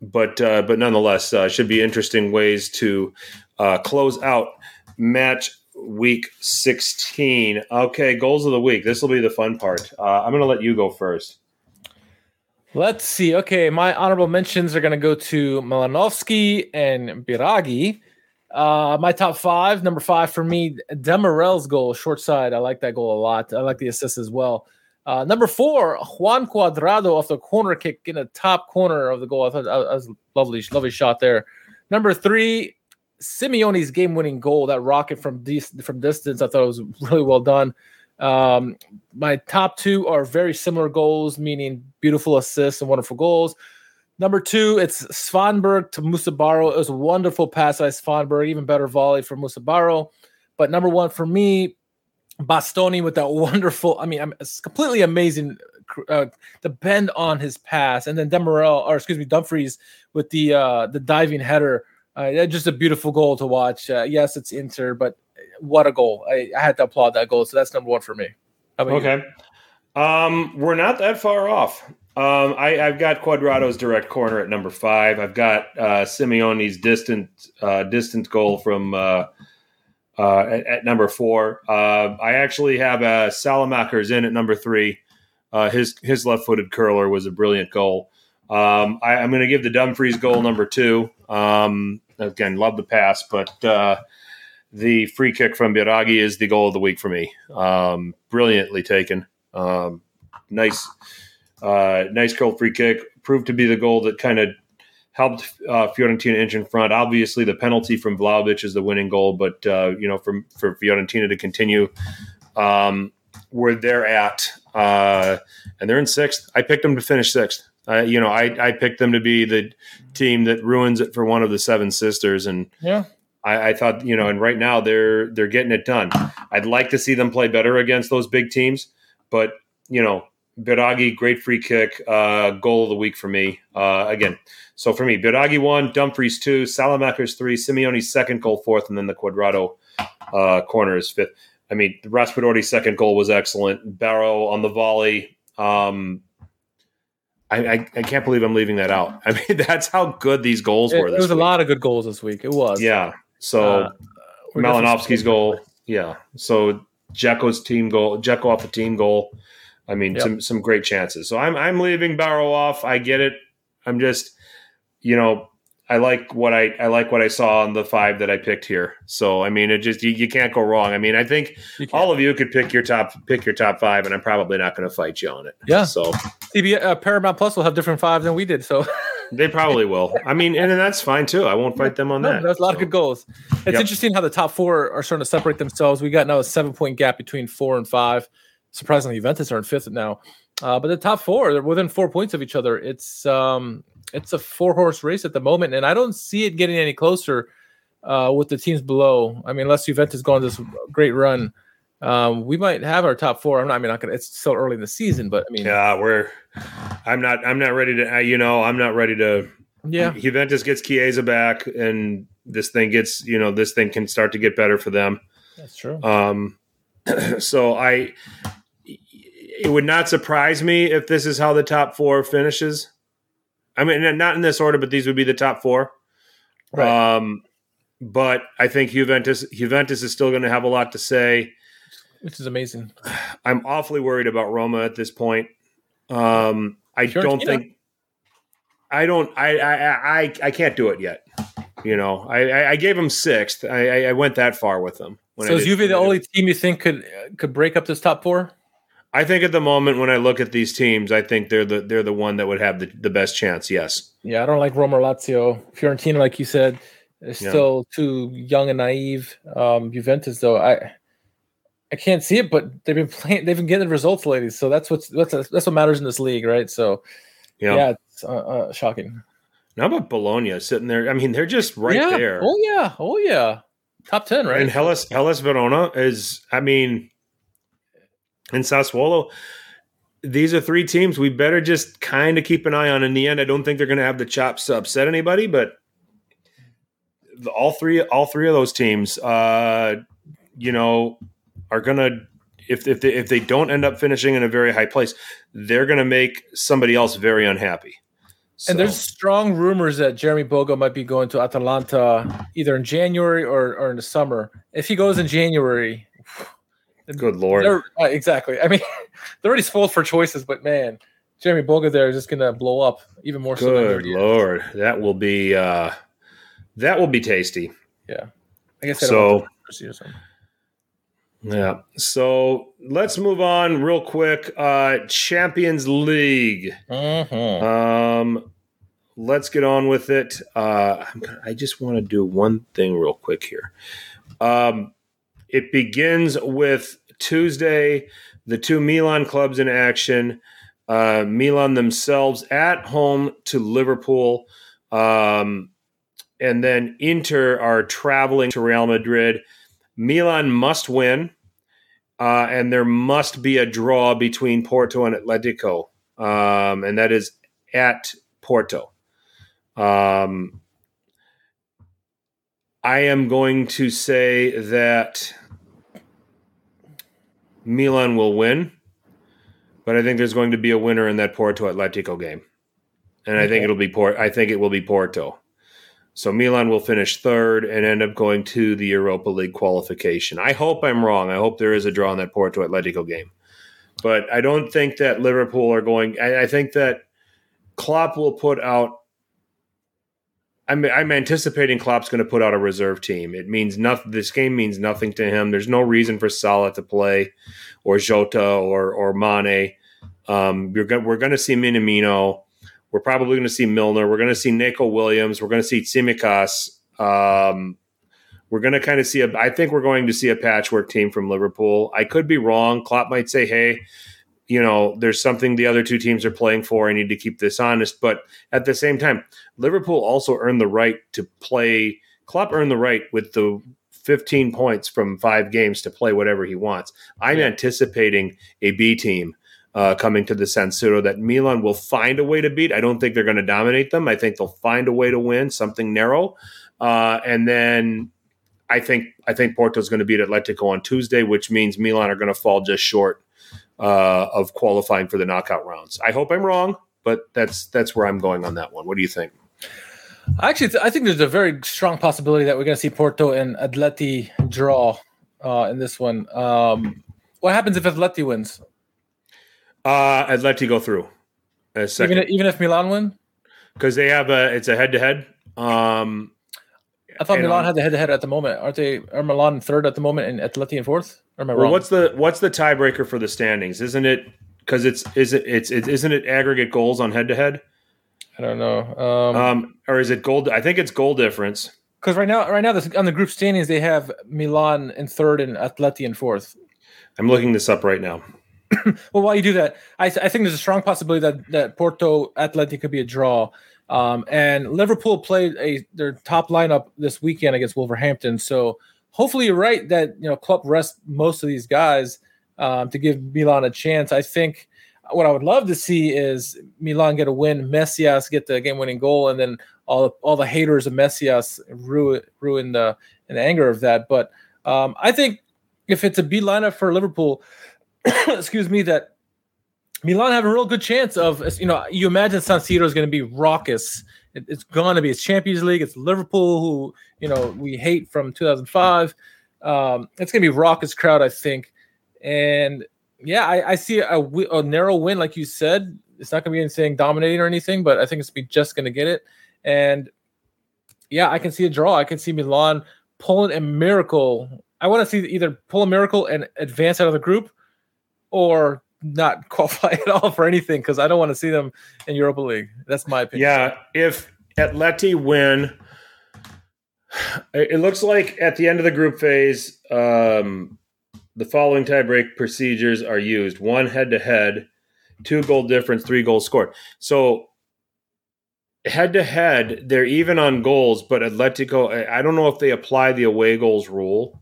but uh, but nonetheless, uh, should be interesting ways to uh, close out match week 16. Okay, goals of the week. This will be the fun part. Uh, I'm going to let you go first.
Let's see. Okay, my honorable mentions are going to go to Malinovskyi and Biraghi. Uh, my top five, number five for me, Demiral's goal, short side. I like that goal a lot. I like the assist as well. Uh, number four, Juan Cuadrado off the corner kick in the top corner of the goal. I thought that was lovely, lovely shot there. Number three, Simeone's game-winning goal, that rocket from dis- from distance, I thought was really well done. Um, my top two are very similar goals, meaning beautiful assists and wonderful goals. Number two, it's Svanberg to Musa Barrow. It was a wonderful pass by Svanberg, even better volley for Musa Barrow. But number one for me, Bastoni with that wonderful, I mean, it's completely amazing uh, the bend on his pass, and then Demiral, or excuse me, Dumfries with the uh, the diving header uh, just a beautiful goal to watch. Uh, yes, it's Inter, but what a goal! I, I, had to applaud that goal. So that's number one for me.
okay, um, we're not that far off. Um, I, have got Cuadrado's direct corner at number five. I've got uh, Simeone's distant uh, distant goal from uh, uh, at, at, number four. I actually have uh, Saelemaekers in at number three. His his left footed curler was a brilliant goal. Um, I, am going to give the Dumfries goal number two. Um, again, love the pass, but uh, the free kick from Biraghi is the goal of the week for me. Um, brilliantly taken. Um, nice, uh, nice curl free kick. Proved to be the goal that kind of helped uh, Fiorentina inch in front. Obviously, the penalty from Vlahovic is the winning goal, but uh, you know, from for Fiorentina to continue um, where they're at, uh, and they're in sixth. I picked them to finish sixth. Uh, you know, I, I picked them to be the team that ruins it for one of the seven sisters, and
yeah,
I, I, thought you know, and right now they're they're getting it done. I'd like to see them play better against those big teams, but you know, Biraghi, great free kick, uh, goal of the week for me. Uh, again, so for me, Biraghi one, Dumfries two, Saelemaekers three, Simeone's second goal fourth, and then the Cuadrado uh, corner is fifth. I mean, Raspadori's second goal was excellent. Barrow on the volley. Um, I, I, I, can't believe I'm leaving that out. I mean, that's how good these goals
it,
were.
There was
week.
a lot of good goals this week. It was.
Yeah. So uh, Malinovskyi's goal. Yeah. So Dzeko's team goal. Dzeko off the team goal. I mean, yep. some some great chances. So I'm I'm leaving Barrow off. I get it. I'm just, you know, I like what I I like what I saw on the five that I picked here. So I mean, it just you, you can't go wrong. I mean, I think all of you could pick your top pick your top five, and I'm probably not going to fight you on it.
Yeah.
So
TV uh, Paramount Plus will have different five than we did. So
they probably will. I mean, and, and that's fine too. I won't fight them on no, that.
There's a lot so. of good goals. It's yep. interesting how the top four are starting to separate themselves. We got now a seven point gap between four and five. Surprisingly, Juventus are in fifth now. Uh, but the top four, they're within four points of each other. It's um, it's a four horse race at the moment, and I don't see it getting any closer uh, with the teams below. I mean, unless Juventus go on this great run, um, we might have our top four. I'm not. I mean, not gonna. It's still early in the season, but I mean,
Yeah, we're. I'm not. I'm not ready to. uh, You know, I'm not ready to.
yeah,
Juventus gets Chiesa back, and this thing gets. You know, this thing can start to get better for them.
that's true.
Um, so I, it would not surprise me if this is how the top four finishes. I mean, not in this order, but these would be the top four.
Right.
Um, but I think Juventus Juventus is still going to have a lot to say.
Which is amazing.
I'm awfully worried about Roma at this point. Um, I don't think I don't I I I I can't do it yet. You know, I I, gave them sixth. I, I went that far with them.
So is Juve the
when I did-
only team you think could could break up this top four?
I think at the moment when I look at these teams, I think they're the they're the one that would have the, the best chance. Yes.
Yeah, I don't like Roma or Lazio. Fiorentina, like you said, is
Yeah.
still too young and naive. Um, Juventus, though, I I can't see it, but they've been playing. They've been getting results lately, so that's what's that's that's what matters in this league, right? So
Yeah.
yeah, it's uh, uh, shocking.
Now about Bologna sitting there. I mean, they're just right
yeah.
there.
Oh yeah, oh yeah, top ten, right?
And Hellas Hellas Verona is. I mean, and Sassuolo. These are three teams we better just kind of keep an eye on. In the end, I don't think they're going to have the chops to upset anybody, but the, all three all three of those teams, uh, you know, are going to if if they, if they don't end up finishing in a very high place, they're going to make somebody else very unhappy.
And there's strong rumors that Jeremy Boga might be going to Atalanta either in January or, or in the summer. If he goes in January,
good lord.
uh, exactly. I mean, they're already spoiled for choices, but man, Jeremy Boga there is just gonna blow up even more so. Than
Good
is.
lord, that will be uh, that will be tasty.
Yeah, I guess
So-
don't want to or something.
Yeah. So let's move on real quick. Uh, Champions League.
Mhm.
Um, let's get on with it. Uh, I'm gonna, I just want to do one thing real quick here. Um, it begins with Tuesday. The two Milan clubs in action. Uh, Milan themselves at home to Liverpool. Um, and then Inter are traveling to Real Madrid. Milan must win, uh, and there must be a draw between Porto and Atletico, um, and that is at Porto. Um, I am going to say that Milan will win, but I think there's going to be a winner in that Porto Atletico game, and I think it'll be Port. I think it will be Porto. So Milan will finish third and end up going to the Europa League qualification. I hope I'm wrong. I hope there is a draw in that Porto Atletico game, but I don't think that Liverpool are going. I, I think that Klopp will put out. I'm, I'm anticipating Klopp's going to put out a reserve team. It means nothing. This game means nothing to him. There's no reason for Salah to play, or Jota, or or Mane. Um, you're go- we're going to see Minamino. We're probably going to see Milner. We're going to see Neco Williams. We're going to see Tsimikas. Um, we're going to kind of see a. I think we're going to see a patchwork team from Liverpool. I could be wrong. Klopp might say, "Hey, you know, there's something the other two teams are playing for. I need to keep this honest." But at the same time, Liverpool also earned the right to play. Klopp earned the right with the 15 points from five games to play whatever he wants. I'm anticipating a B team uh, coming to the San Siro that Milan will find a way to beat. I don't think they're going to dominate them. I think they'll find a way to win something narrow, uh, and then I think I think Porto's going to beat Atletico on Tuesday, which means Milan are going to fall just short uh, of qualifying for the knockout rounds. I hope I'm wrong, but that's that's where I'm going on that one. What do you think?
Actually, I think there's a very strong possibility that we're going to see Porto and Atleti draw uh, in this one. Um, what happens if Atleti wins?
Uh, Atleti go through a
Even
second
even if Milan win?
because they have a it's a head to head. Um,
I thought Milan
on-
had the head-to-head at the moment. Aren't they? Are Milan third at the moment and Atleti in fourth? Or am I
Well,
wrong?
what's the what's the tiebreaker for the standings? Isn't it because it's is it it's it, isn't it aggregate goals on head to head?
I don't know. Um,
Um, or is it goal? I think it's goal difference.
Because right now, right now, this, on the group standings, they have Milan in third and Atleti in fourth.
I'm looking this up right now.
well, while you do that, I, I think there's a strong possibility that that Porto Athletic could be a draw. Um, and Liverpool played a their top lineup this weekend against Wolverhampton. So hopefully you're right that you know Klopp rest most of these guys um, to give Milan a chance. I think what I would love to see is Milan get a win, Messias get the game-winning goal, and then all all the haters of Messias ruin ruin the the anger of that. But um, I think if it's a B lineup for Liverpool, excuse me, that Milan have a real good chance of, you know, you imagine San Siro is going to be raucous. It, it's going to be. It's Champions League. It's Liverpool, who, you know, we hate from 2005. Um, it's going to be raucous crowd, I think. And yeah, I, I see a, a, narrow win, like you said. It's not going to be anything dominating or anything, but I think it's be just going to get it. And yeah, I can see a draw. I can see Milan pulling a miracle. I want to see either pull a miracle and advance out of the group or not qualify at all for anything because I don't want to see them in Europa League. That's my opinion.
Yeah, if Atleti win, it looks like at the end of the group phase, um, the following tiebreak procedures are used: one head to head, two goal difference, three goals scored. So head to head, they're even on goals, but Atletico, I don't know if they apply the away goals rule.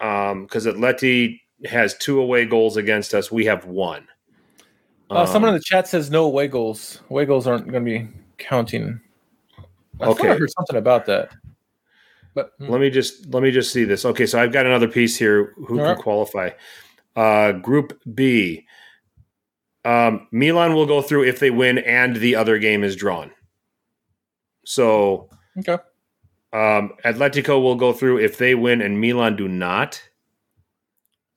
Um, because Atleti has two away goals against us. We have one.
Uh, someone in um, the chat says no away goals. Away goals aren't going to be counting. I okay, I heard something about that.
But hmm. let me just let me just see this. Okay, so I've got another piece here. Who All can right. qualify? Uh, group B. Um, Milan will go through if they win and the other game is drawn. So
okay.
Um, Atletico will go through if they win and Milan do not.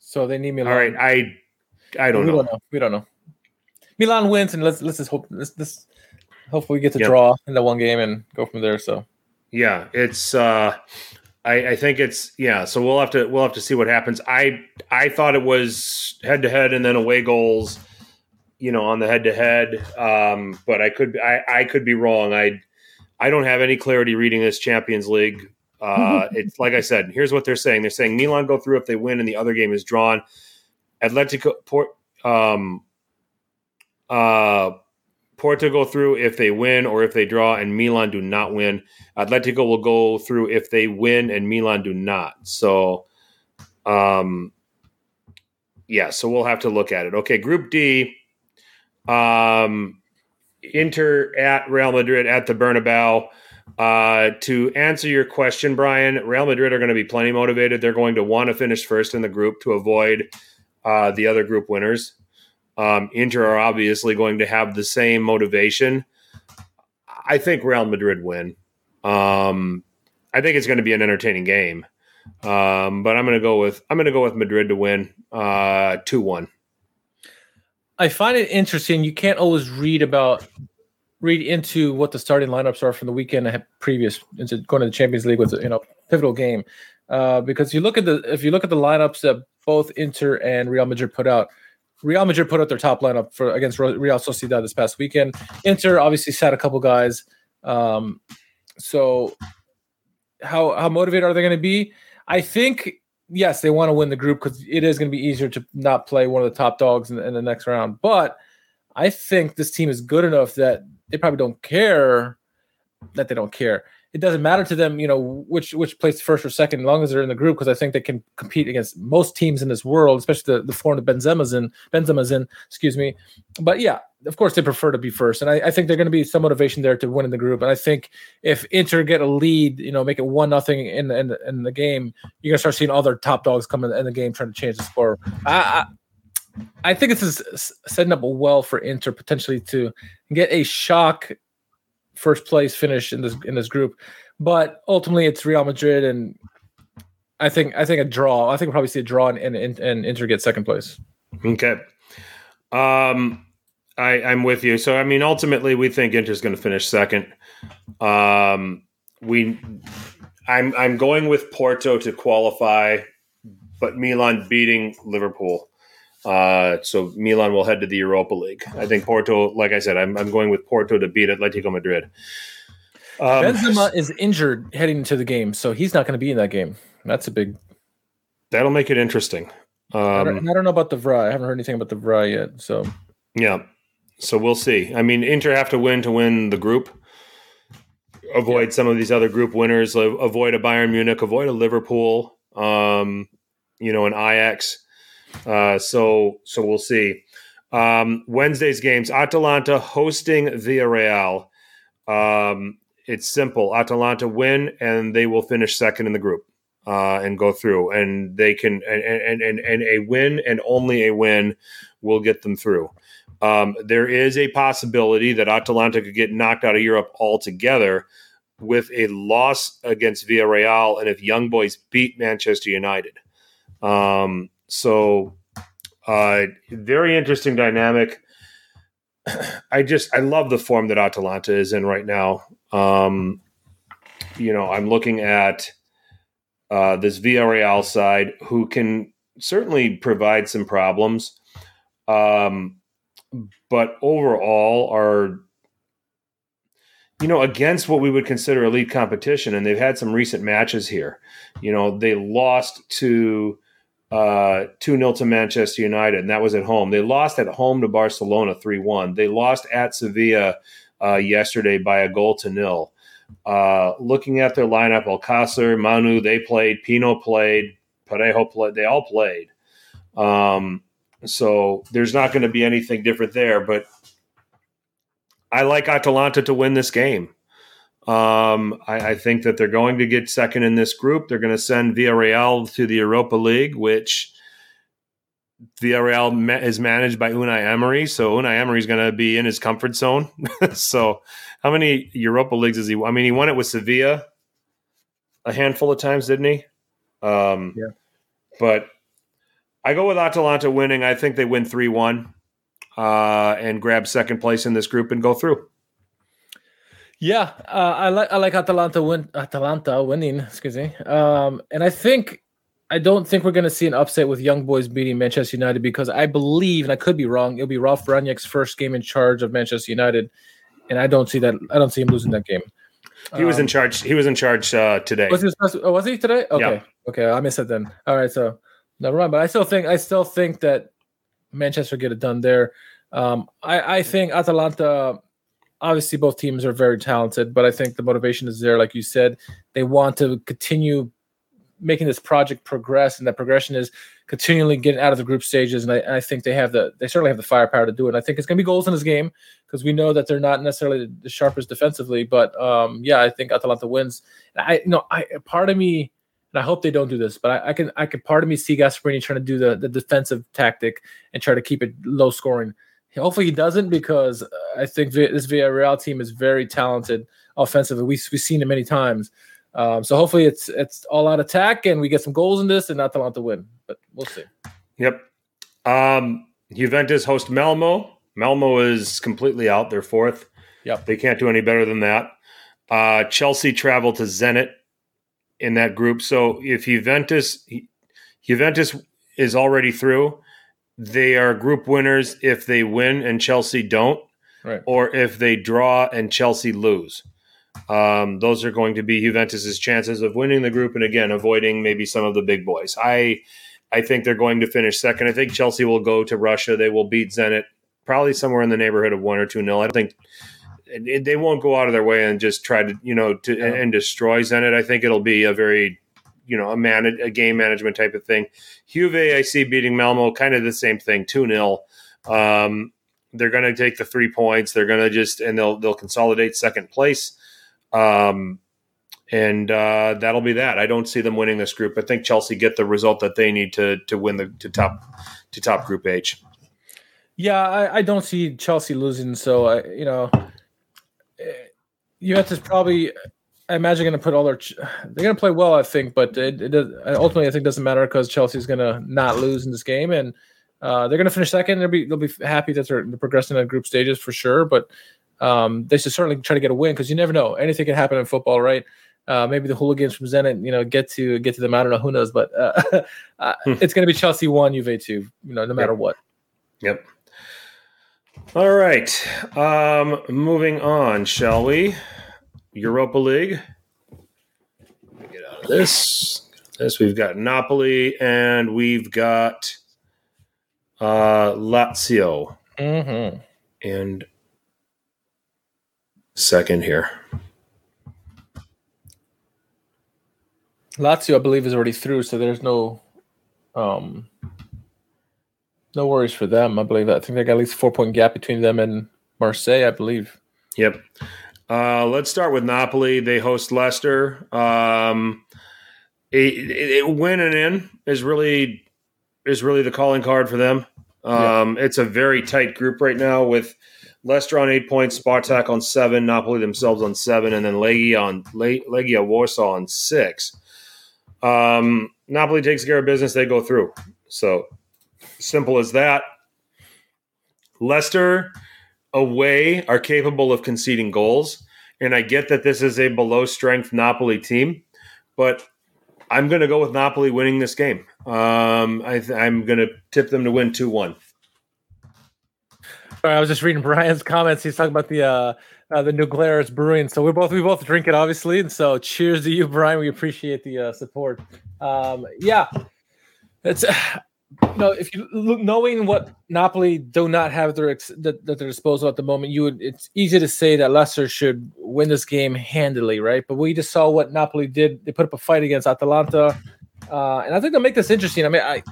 So they need Milan.
All right, I I don't
we
know.
Don't know. We don't know. Milan wins, and let's let's just hope let's, let's hopefully we get to yep. draw in that one game and go from there. So
yeah, it's uh I, I think it's yeah, so we'll have to we'll have to see what happens. I I thought it was head to head and then away goals, you know, on the head to head. Um, but I could I, I could be wrong. I I don't have any clarity reading this Champions League uh, it's like I said. Here's what they're saying. They're saying Milan go through if they win and the other game is drawn. Atletico Port um, uh, Porto go through if they win or if they draw, and Milan do not win. Atletico will go through if they win and Milan do not. So, um, yeah. So we'll have to look at it. Okay, Group D. Um, Inter at Real Madrid at the Bernabeu. Uh, to answer your question, Brian, Real Madrid are going to be plenty motivated. They're going to want to finish first in the group to avoid uh, the other group winners. Um, Inter are obviously going to have the same motivation. I think Real Madrid win. Um, I think it's going to be an entertaining game, um, but I'm going to go with I'm going to go with Madrid to win uh, two one.
I find it interesting. You can't always read about read into what the starting lineups are from the weekend previous into going to the Champions League with you know pivotal game. Uh, because you look at the if you look at the lineups that both Inter and Real Madrid put out, Real Madrid put out their top lineup for against Real Sociedad this past weekend. Inter obviously sat a couple guys. Um, so how how motivated are they going to be? I think yes, they want to win the group because it is going to be easier to not play one of the top dogs in, in the next round. But I think this team is good enough that they probably don't care that they don't care. It doesn't matter to them, you know, which which place first or second, as long as they're in the group, because I think they can compete against most teams in this world, especially the, the form that Benzema's in, Benzema's in, excuse me. But yeah, of course they prefer to be first. And I, I think they're going to be some motivation there to win in the group. And I think if Inter get a lead, you know, make it one nothing in, in in the game, you're gonna start seeing other top dogs come in, in the game trying to change the score. I, I think this is setting up well for Inter potentially to get a shock first place finish in this in this group, but ultimately it's Real Madrid, and I think I think a draw. I think we'll probably see a draw and and, and Inter get second place.
Okay, um, I I'm with you. So I mean, ultimately, we think Inter's going to finish second. Um, we, I'm I'm going with Porto to qualify, but Milan beating Liverpool. Uh, so Milan will head to the Europa League. I think Porto, like I said, I'm, I'm going with Porto to beat Atletico Madrid.
Um, Benzema is injured heading into the game, so he's not going to be in that game. That's a big.
That'll make it interesting.
Um, I, don't, I don't know about the VRA. I haven't heard anything about the VRA yet. So
yeah, so we'll see. I mean, Inter have to win to win the group. Avoid yeah. some of these other group winners. Avoid a Bayern Munich. Avoid a Liverpool. Um, you know, an Ajax. Uh, so so we'll see. Um, Wednesday's games: Atalanta hosting Villarreal. Um, it's simple. Atalanta win, and they will finish second in the group uh, and go through. And they can and, and and and a win and only a win will get them through. Um, there is a possibility that Atalanta could get knocked out of Europe altogether with a loss against Villarreal, and if Young Boys beat Manchester United. Um, so, uh, very interesting dynamic. I just I love the form that Atalanta is in right now. Um, you know, I'm looking at uh, this Villarreal side who can certainly provide some problems, um, but overall are you know against what we would consider elite competition, and they've had some recent matches here. You know, they lost to uh, 2 0 to Manchester United, and that was at home. They lost at home to Barcelona 3 1. They lost at Sevilla uh, yesterday by a goal to nil. Uh, looking at their lineup, Alcacer, Manu, they played, Pino played, Parejo played, they all played. Um, so there's not going to be anything different there, but I like Atalanta to win this game. Um, I, I, think that they're going to get second in this group. They're going to send Villarreal to the Europa League, which Villarreal is managed by Unai Emery. So Unai Emery is going to be in his comfort zone. so how many Europa Leagues is he? I mean, he won it with Sevilla a handful of times, didn't he? Um, yeah. But I go with Atalanta winning. I think they win 3 1 uh, and grab second place in this group and go through.
Yeah, uh, I like I like Atalanta win Atalanta winning. Excuse me. Um, and I think I don't think we're going to see an upset with Young Boys beating Manchester United because I believe, and I could be wrong, it'll be Ralf Rangnick's first game in charge of Manchester United, and I don't see that. I don't see him losing that game.
He um, was in um, charge. He was in charge uh, today.
Was he? Oh, was he today? Okay, yeah. okay, I missed it then. All right, so never mind. But I still think I still think that Manchester get it done there. Um, I, I think Atalanta obviously both teams are very talented, but I think the motivation is there. Like you said, they want to continue making this project progress, and that progression is continually getting out of the group stages. And I, I think they have the they certainly have the firepower to do it. And I think it's going to be goals in this game because we know that they're not necessarily the sharpest defensively. But um, yeah, I think Atalanta wins. I you know I part of me. And I hope they don't do this, but I, I can I can part of me see Gasperini trying to do the, the defensive tactic and try to keep it low scoring. Hopefully he doesn't because I think this Villarreal team is very talented offensively. We, we've seen it many times. Um, so hopefully it's it's all out attack and we get some goals in this and not them out to win. But we'll see.
Yep. Um, Juventus host Malmo. Malmo is completely out. They're fourth.
Yep.
They can't do any better than that. Uh, Chelsea travel to Zenit in that group. So if Juventus Juventus is already through, they are group winners if they win and Chelsea don't,
right.
or if they draw and Chelsea lose. Um, those are going to be Juventus's chances of winning the group and again avoiding maybe some of the big boys. I I think they're going to finish second. I think Chelsea will go to Russia. They will beat Zenit probably somewhere in the neighborhood of one or two nil. I don't think they won't go out of their way and just try to you know to yeah. and destroy Zenit. I think it'll be a very you know a man a game management type of thing. Juve, I see beating Malmo, kind of the same thing, two 0 um, They're going to take the three points. They're going to just and they'll they'll consolidate second place. Um, and uh, that'll be that. I don't see them winning this group. I think Chelsea get the result that they need to to win the to top to top Group H.
Yeah, I, I don't see Chelsea losing. So I, you know, eh, Juventus probably I imagine going to put all their. They're going to play well, I think, but it, it does, ultimately I think doesn't matter because Chelsea's going to not lose in this game, and uh, they're going to finish second. They'll be they'll be happy that they're, they're progressing in group stages for sure, but um, they should certainly try to get a win because you never know. Anything can happen in football, right? Uh, maybe the hooligans from Zenit, you know, get to get to them. I don't know who knows, but uh, uh, hmm. it's going to be Chelsea one, Juve two. You know, no matter
yep.
what.
Yep. All right. Um, moving on, shall we? Europa League. Get out of this. this. We've got Napoli and we've got uh, Lazio.
Mm-hmm.
And second here.
Lazio, I believe, is already through, so there's no um no worries for them. I believe I think they got at least a four point gap between them and Marseille, I believe.
Yep. Uh, let's start with Napoli. They host Leicester. Um, it, it, winning in is really is really the calling card for them. Um, yeah. It's a very tight group right now with Leicester on eight points, Spartak on seven, Napoli themselves on seven, and then Legia on Legia Warsaw on six. Um, Napoli takes care of business; they go through. So simple as that. Leicester away are capable of conceding goals. And I get that this is a below strength Napoli team, but I'm going to go with Napoli winning this game. Um, I am going to tip them to win 2 1.
I was just reading Brian's comments. He's talking about the uh, uh, the Glarus Brewing. So we both we both drink it, obviously. And so cheers to you, Brian. We appreciate the uh, support. Um, yeah, it's you know, if you look, knowing what Napoli do not have their ex that at their disposal at the moment, you would it's easy to say that Leicester should win this game handily, right? But we just saw what Napoli did; they put up a fight against Atalanta, uh, and I think they'll make this interesting. I mean, I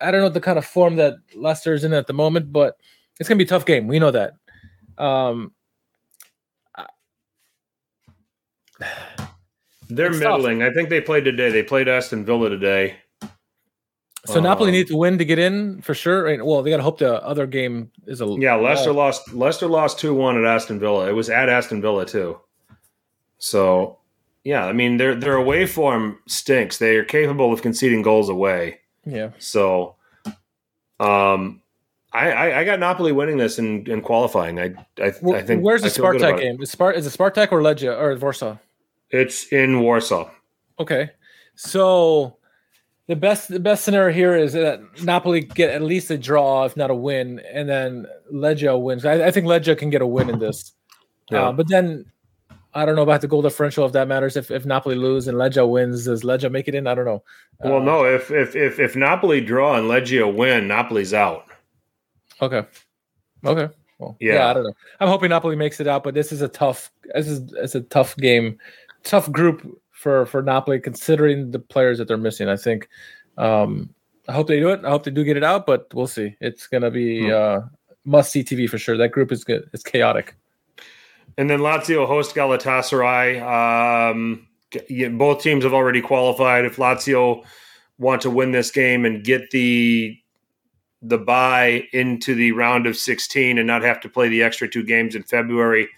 I don't know the kind of form that Leicester is in at the moment, but it's gonna be a tough game. We know that. Um,
They're middling. Tough. I think they played today. They played Aston Villa today.
So um, Napoli need to win to get in for sure. Well, they got to hope the other game is a
yeah. Leicester uh, lost. Leicester lost two one at Aston Villa. It was at Aston Villa too. So yeah, I mean their their away form stinks. They are capable of conceding goals away.
Yeah.
So, um, I, I, I got Napoli winning this and, and qualifying. I I, I think.
Where's the Spartak game? Is Spart is it Spartak or Legia or Warsaw?
It's in Warsaw.
Okay, so the best the best scenario here is that Napoli get at least a draw, if not a win, and then Legia wins. I, I think Legia can get a win in this. Yeah. Uh, but then I don't know about the goal differential if that matters. If if Napoli lose and Legia wins, does Legia make it in? I don't know.
Well, uh, no. If if if if Napoli draw and Legia win, Napoli's out.
Okay. Okay. Well, yeah. yeah. I don't know. I'm hoping Napoli makes it out, but this is a tough. This is it's a tough game, tough group for for Napoli, considering the players that they're missing. I think. Um, I hope they do it. I hope they do get it out, but we'll see. It's gonna be hmm. uh, must see TV for sure. That group is good. It's chaotic.
And then Lazio host Galatasaray. Um, both teams have already qualified. If Lazio want to win this game and get the the bye into the round of 16 and not have to play the extra two games in February,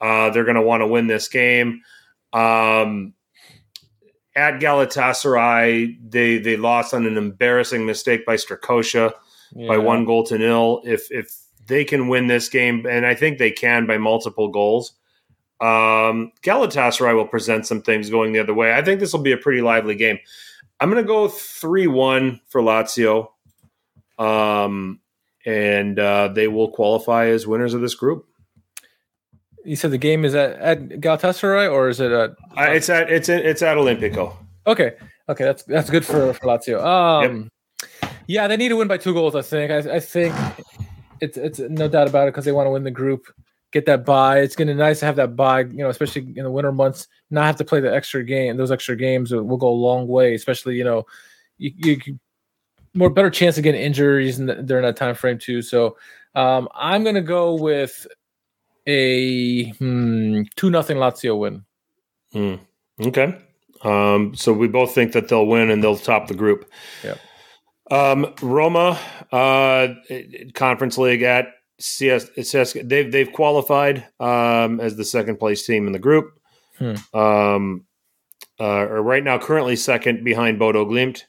uh, they're going to want to win this game. Um, at Galatasaray, they they lost on an embarrassing mistake by Strakosha yeah. by one goal to nil. If if they can win this game, and I think they can by multiple goals, um, Galatasaray will present some things going the other way. I think this will be a pretty lively game. I'm going to go three one for Lazio, um, and uh, they will qualify as winners of this group.
You said the game is at, at Galatasaray or is it at?
Uh, it's at it's at, it's at Olimpico.
Okay, okay, that's that's good for, for Lazio. Um, yep. yeah, they need to win by two goals. I think. I, I think it's it's no doubt about it because they want to win the group, get that bye. It's gonna be nice to have that bye. You know, especially in the winter months, not have to play the extra game. Those extra games will go a long way. Especially you know, you, you more better chance of getting injuries the, during that time frame too. So um, I'm gonna go with a hmm, two nothing Lazio win.
Hmm. Okay. Um, so we both think that they'll win and they'll top the group.
Yeah.
Um, Roma, uh, Conference League at CS, CS they've they've qualified um, as the second place team in the group. Hmm. Um, uh, right now, currently second behind Bodo Glimt,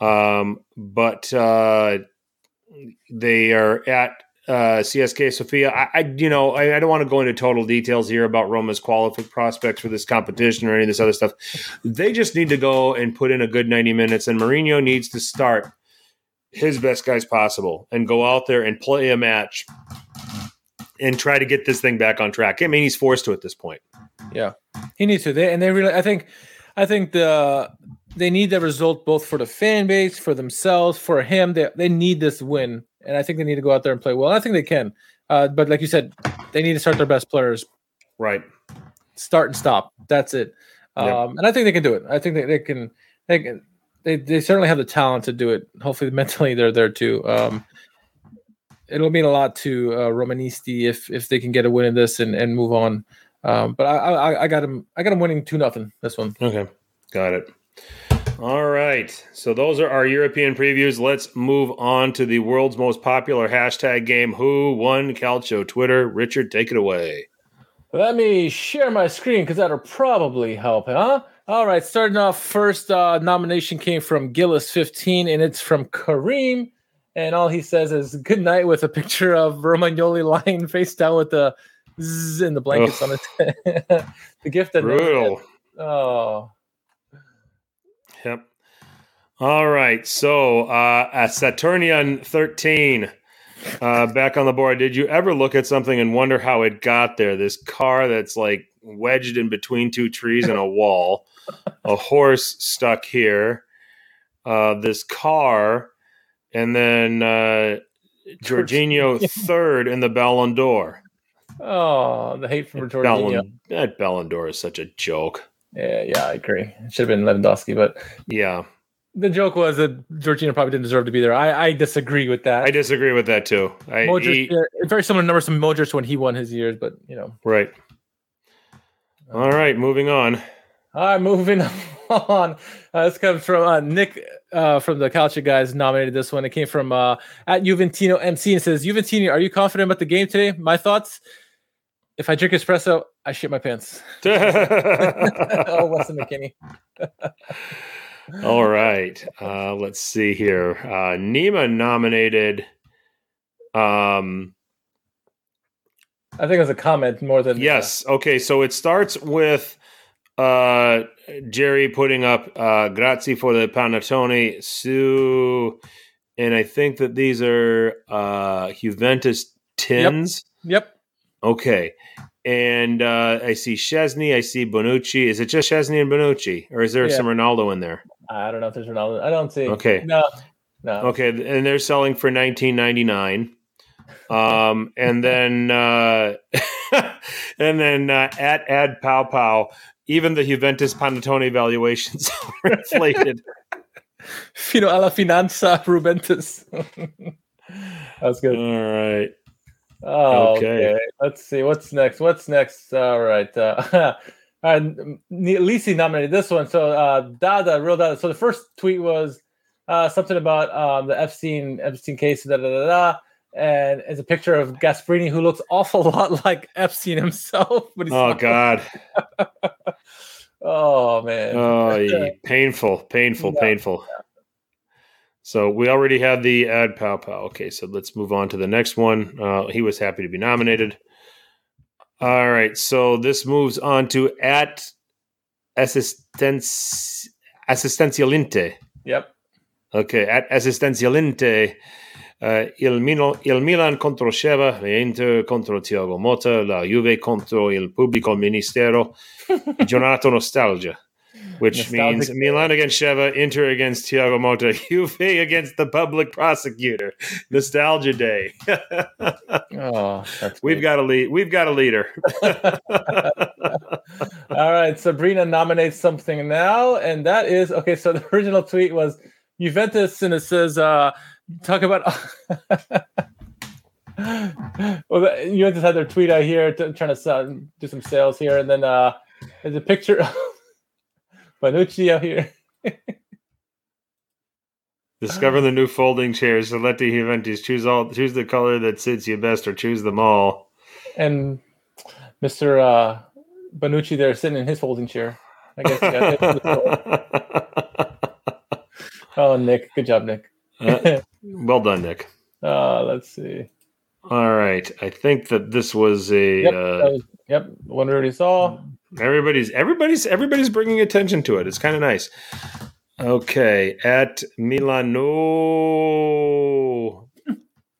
um, but uh, they are at uh, CSK Sofia. I, I, you know, I, I, don't want to go into total details here about Roma's qualified prospects for this competition or any of this other stuff. They just need to go and put in a good 90 minutes, and Mourinho needs to start his best guys possible and go out there and play a match and try to get this thing back on track. I mean, he's forced to at this point.
Yeah, he needs to. They, and they really, I think, I think the they need the result both for the fan base, for themselves, for him. They they need this win, and I think they need to go out there and play well. I think they can, uh, but like you said, they need to start their best players.
Right.
Start and stop. That's it. Um, yep. And I think they can do it. I think they, they can. They can. They, they certainly have the talent to do it. Hopefully, mentally they're there too. Um, it'll mean a lot to uh, Romanisti if if they can get a win in this and, and move on. Um, but I, I, I got him I got him winning two nothing this one.
Okay, got it. All right, so those are our European previews. Let's move on to the world's most popular hashtag game. Who won Calcio? Twitter, Richard, take it away.
Let me share my screen because that'll probably help, huh? All right, starting off first uh, nomination came from Gillis15, and it's from Kareem and all he says is "good night" with a picture of Romagnoli lying face down with the zzz in the blankets Ugh. on it. the gift that
brutal.
Oh.
All right, so uh, at Saturnian thirteen. Uh, back on the board. Did you ever look at something and wonder how it got there? This car that's like wedged in between two trees and a wall, a horse stuck here. Uh, this car and then uh, Jorginho third in the Ballon d'Or.
Oh, the hate from Jorginho.
That Ballon d'Or is such a joke.
Yeah, yeah, I agree. It should have been Lewandowski, but
yeah,
the joke was that Jorginho probably didn't deserve to be there. I, I disagree with that.
I disagree with that too. I,
Modric, he, yeah, very similar numbers to Modric when he won his years, but you know,
right. All right, moving on.
All right, moving on. Uh, this comes from uh, Nick uh, from the Calcio guys nominated this one. It came from uh, at Juventino MC and says, Juventino, are you confident about the game today? My thoughts. If I drink espresso, I shit my pants. oh, Weston McKennie.
All right. Uh, let's see here. Uh, Nima nominated. Um,
I think it was a comment more than.
Yes. Uh, okay. So it starts with uh, Jerry putting up uh, grazie for the panettone, Sue, and I think that these are uh, Juventus tins.
Yep. yep.
Okay. And uh, I see Szczesny. I see Bonucci. Is it just Szczesny and Bonucci, or is there yeah. some Ronaldo in there?
I don't know if there's Ronaldo. I don't see.
Okay.
No. No.
Okay, and they're selling for 19.99. Um, and then uh, and then uh, at Ad Pow Pow even the Juventus Panettone valuations are inflated.
Fino alla finanza Rubentus. That's good.
All right.
Oh, okay. okay. Let's see. What's next? What's next? All right. Uh, and Lisi nominated this one. So uh, Dada, real Dada. So the first tweet was uh, something about um, the Epstein Epstein case. Da, da, da, da, and it's a picture of Gasperini, who looks awful lot like Epstein himself.
But oh God!
oh man!
Oh, yeah. painful, painful, yeah. painful. So we already had the ad pow pow. Okay, so let's move on to the next one. Uh, he was happy to be nominated. All right, so this moves on to at assistence assistencialinte.
Yep.
Okay, at assistencialinte. Uh, il, Mino, il, Milan contro Sheva, l'Inter contro Thiago Motta, la Juve contro il pubblico ministero, Giornato Nostalgia, which means Milan against Sheva, Inter against Thiago Motta, Juve against the public prosecutor. Nostalgia Day.
oh,
we've got a lead. We've got a leader.
All right, Sabrina nominates something now, and that is okay. So the original tweet was Juventus, and it says. Uh, talk about. well, just had their tweet out here to, trying to sell, do some sales here, and then uh, there's a picture Bonucci out here.
Discover the new folding chairs. So let the Juventus choose all choose the color that suits you best, or choose them all.
And Mister uh, Bonucci there sitting in his folding chair. I guess. oh, Nick, good job, Nick.
uh, well done, Nick.
Uh, let's see.
All right, I think that this was a.
Yep,
uh,
was, yep one we already saw.
Everybody's everybody's everybody's bringing attention to it. It's kind of nice. Okay, at Milano,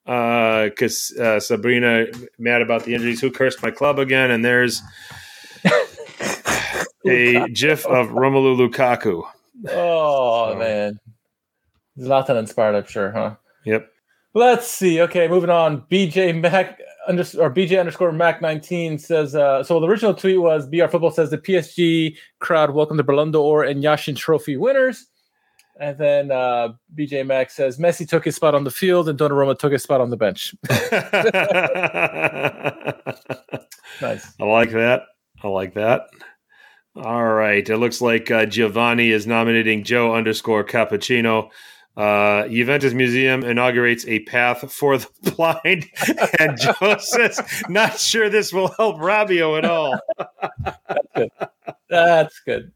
because uh, uh, Sabrina mad about the injuries. Who cursed my club again? And there's a GIF of Romelu Lukaku
Oh man, Zlatan inspired, I'm sure, huh?
Yep.
Let's see. Okay, moving on. BJ Mac under, or BJ underscore Mac 19 says. Uh, so the original tweet was BR Football says the PSG crowd welcome the Ballon d'Or and Yashin Trophy winners. And then uh, BJ Mac says Messi took his spot on the field and Donnarumma took his spot on the bench. nice.
I like that. I like that. All right. It looks like uh, Giovanni is nominating Joe underscore Cappuccino. Uh, Juventus Museum inaugurates a path for the blind, and Joe says, "Not sure this will help Rabiot at all."
That's good. That's good.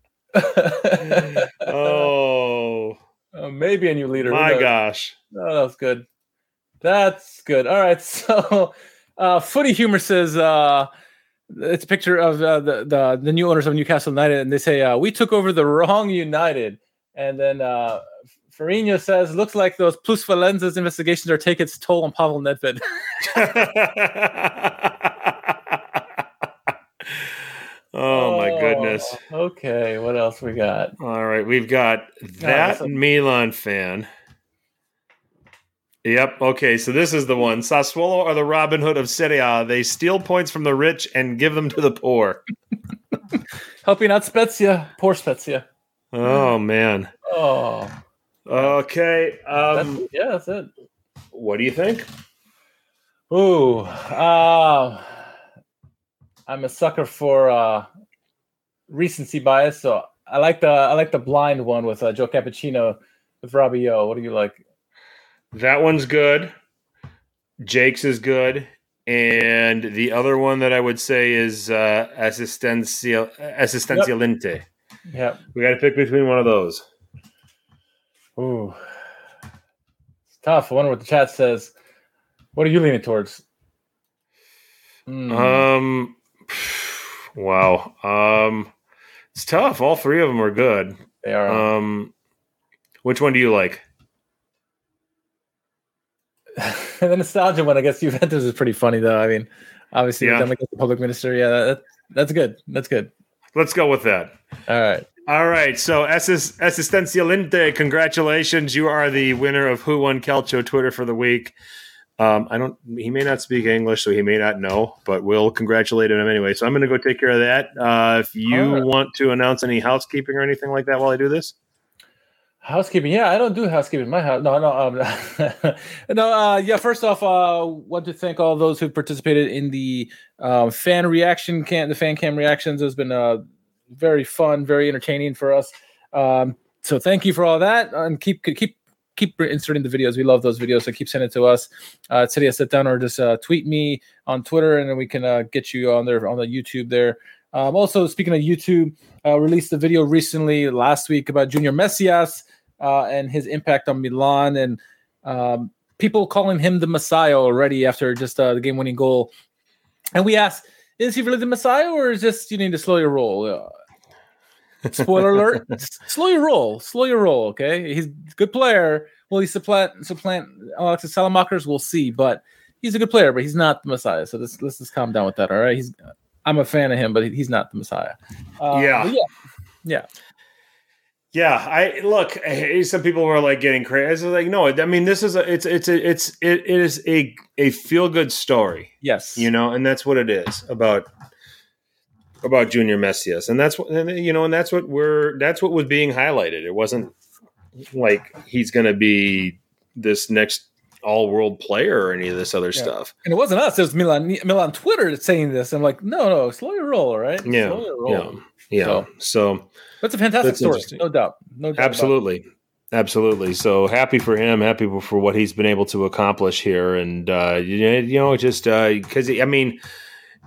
oh,
uh, maybe a new leader.
My gosh,
oh, that was good. That's good. All right, so uh, Footy Humor says uh, it's a picture of uh, the, the the new owners of Newcastle United, and they say uh, we took over the wrong United, and then uh, Farino says, looks like those Plusvalenza's investigations are taking its toll on Pavel Nedved.
oh, my oh, goodness.
Okay, what else we got?
All right, we've got that oh, Milan fan. Yep. Okay. So this is the one. Sassuolo are the Robin Hood of Serie A. They steal points from the rich and give them to the poor.
Helping out Spezia. Poor Spezia.
Oh man.
Oh.
Okay. Um,
that's, yeah, that's it.
What do you think?
Ooh, uh, I'm a sucker for uh, recency bias, so I like the I like the blind one with uh, Joe Cappuccino with Rabiot. What do you like?
That one's good. Jake's is good, and the other one that I would say is uh, assistencial assistencialente.
Yep. yep.
We got to pick between one of those.
Ooh, it's tough. I wonder what the chat says. What are you leaning towards?
Mm. Um, wow. Um, it's tough. All three of them are good.
They are.
Um, which one do you like?
the nostalgia one, I guess Juventus is pretty funny though. I mean, obviously, yeah. the public minister. Yeah, that, that's good. That's good.
Let's go with that.
All right.
All right, so Assistencialente, congratulations! You are the winner of Who Won Calcio Twitter for the week. Um, I don't. He may not speak English, so he may not know, but we'll congratulate him anyway. So I'm going to go take care of that. Uh, if you right. want to announce any housekeeping or anything like that while I do this,
housekeeping. Yeah, I don't do housekeeping in my house. No, no, um, no. Uh, yeah, first off, uh, want to thank all those who participated in the uh, fan reaction cam, the fan cam reactions. There's been uh, very fun, very entertaining for us. Um, so thank you for all that, and keep keep keep inserting the videos. We love those videos, so keep sending it to us. Uh, today, sit down or just uh, tweet me on Twitter, and then we can uh, get you on there on the YouTube there. Um, also, speaking of YouTube, uh, released a video recently last week about Junior Messias uh, and his impact on Milan, and um, people calling him the Messiah already after just uh, the game-winning goal. And we asked, is he really the Messiah, or is just you need to slow your roll? Spoiler alert: slow your roll, slow your roll. Okay, he's a good player. Will he supplant supplant Alexis Saelemaekers? We'll see, but he's a good player, but he's not the Messiah. So let's let's just calm down with that. All right, he's I'm a fan of him, but he's not the Messiah.
Uh, yeah,
yeah, yeah.
Yeah, I look. Some people were like getting crazy. I was like, no, I mean, this is a, it's, it's, a, it's, it, it is a, a feel good story.
Yes,
you know, and that's what it is about about Junior Messias, and that's what and, you know, and that's what we're that's what was being highlighted. It wasn't like he's going to be this next all world player or any of this other yeah. stuff.
And it wasn't us; it was Milan Milan Twitter saying this. I'm like, no, no, slow your roll, right?
Yeah,
roll.
yeah, yeah. So, so,
that's a fantastic that's story, no doubt, no doubt.
Absolutely. Absolutely. So happy for him. Happy for what he's been able to accomplish here, and uh, you know, just because uh, I mean,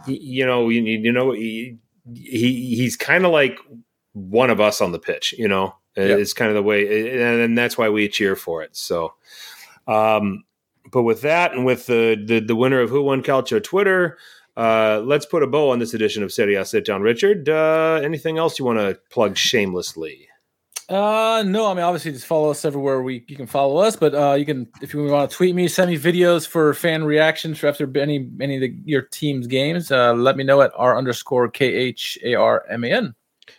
you know, you, you know, he he's kind of like one of us on the pitch, you know. Yep. It's kind of the way, and that's why we cheer for it. So, um, but with that, and with the the, the winner of Who Won Calcio Twitter, uh, let's put a bow on this edition of Serie A Sit Down. Richard, uh, anything else you want to plug shamelessly?
Uh, no, I mean obviously just follow us everywhere we you can follow us, but uh, you can if you want to tweet me, send me videos for fan reactions for after any any of the, your team's games. Uh, let me know at r underscore k h a r m a n.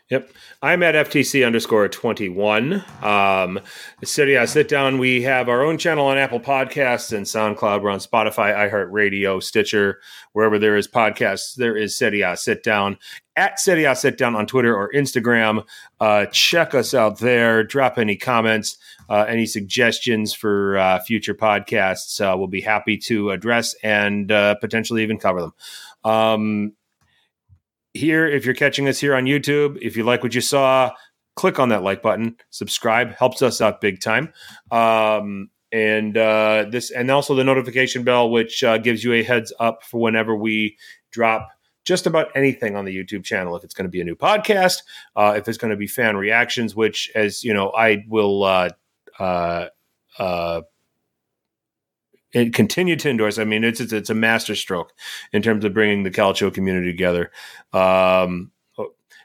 Yep. I'm at FTC underscore 21. Um, Serie A Sit Down, we have our own channel on Apple Podcasts and SoundCloud. We're on Spotify, iHeartRadio, Stitcher, wherever there is podcasts, there is I Sit Down. At I Sit Down on Twitter or Instagram. Uh, check us out there. Drop any comments, uh, any suggestions for uh, future podcasts. Uh, we'll be happy to address and uh, potentially even cover them. Um, here, if you're catching us here on YouTube, if you like what you saw, click on that like button, subscribe, helps us out big time. Um, and uh, this, and also the notification bell, which uh, gives you a heads up for whenever we drop just about anything on the YouTube channel. If it's going to be a new podcast, uh, if it's going to be fan reactions, which, as you know, I will uh, uh, uh, it continued to endorse. I mean, it's, it's it's a masterstroke in terms of bringing the Calcio community together. Um,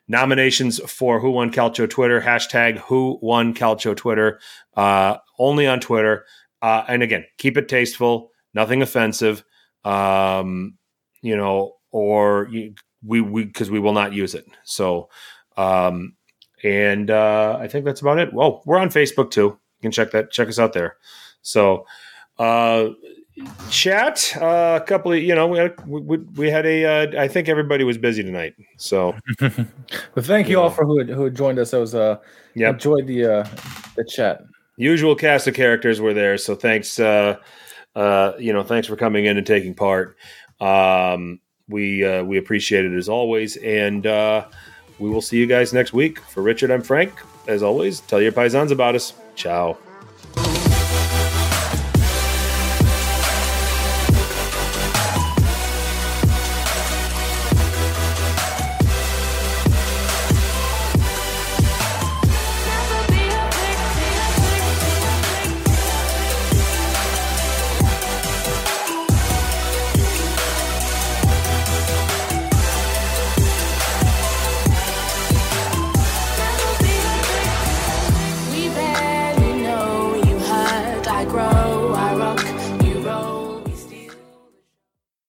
nominations for Who Won Calcio Twitter hashtag Who Won Calcio Twitter uh, only on Twitter. Uh, and again, keep it tasteful, nothing offensive. Um, you know, or you, we we because we will not use it. So, um, and uh, I think that's about it. Well, we're on Facebook too. You can check that check us out there. So. Uh, chat uh, a couple of you know we had, we, we had a uh, I think everybody was busy tonight so.
But thank you, you all know. for who who joined us. I was uh yeah enjoyed the uh the chat.
Usual cast of characters were there so thanks uh uh you know thanks for coming in and taking part. Um we uh we appreciate it as always and uh we will see you guys next week. For Richard I'm Frank. As always tell your paisans about us. Ciao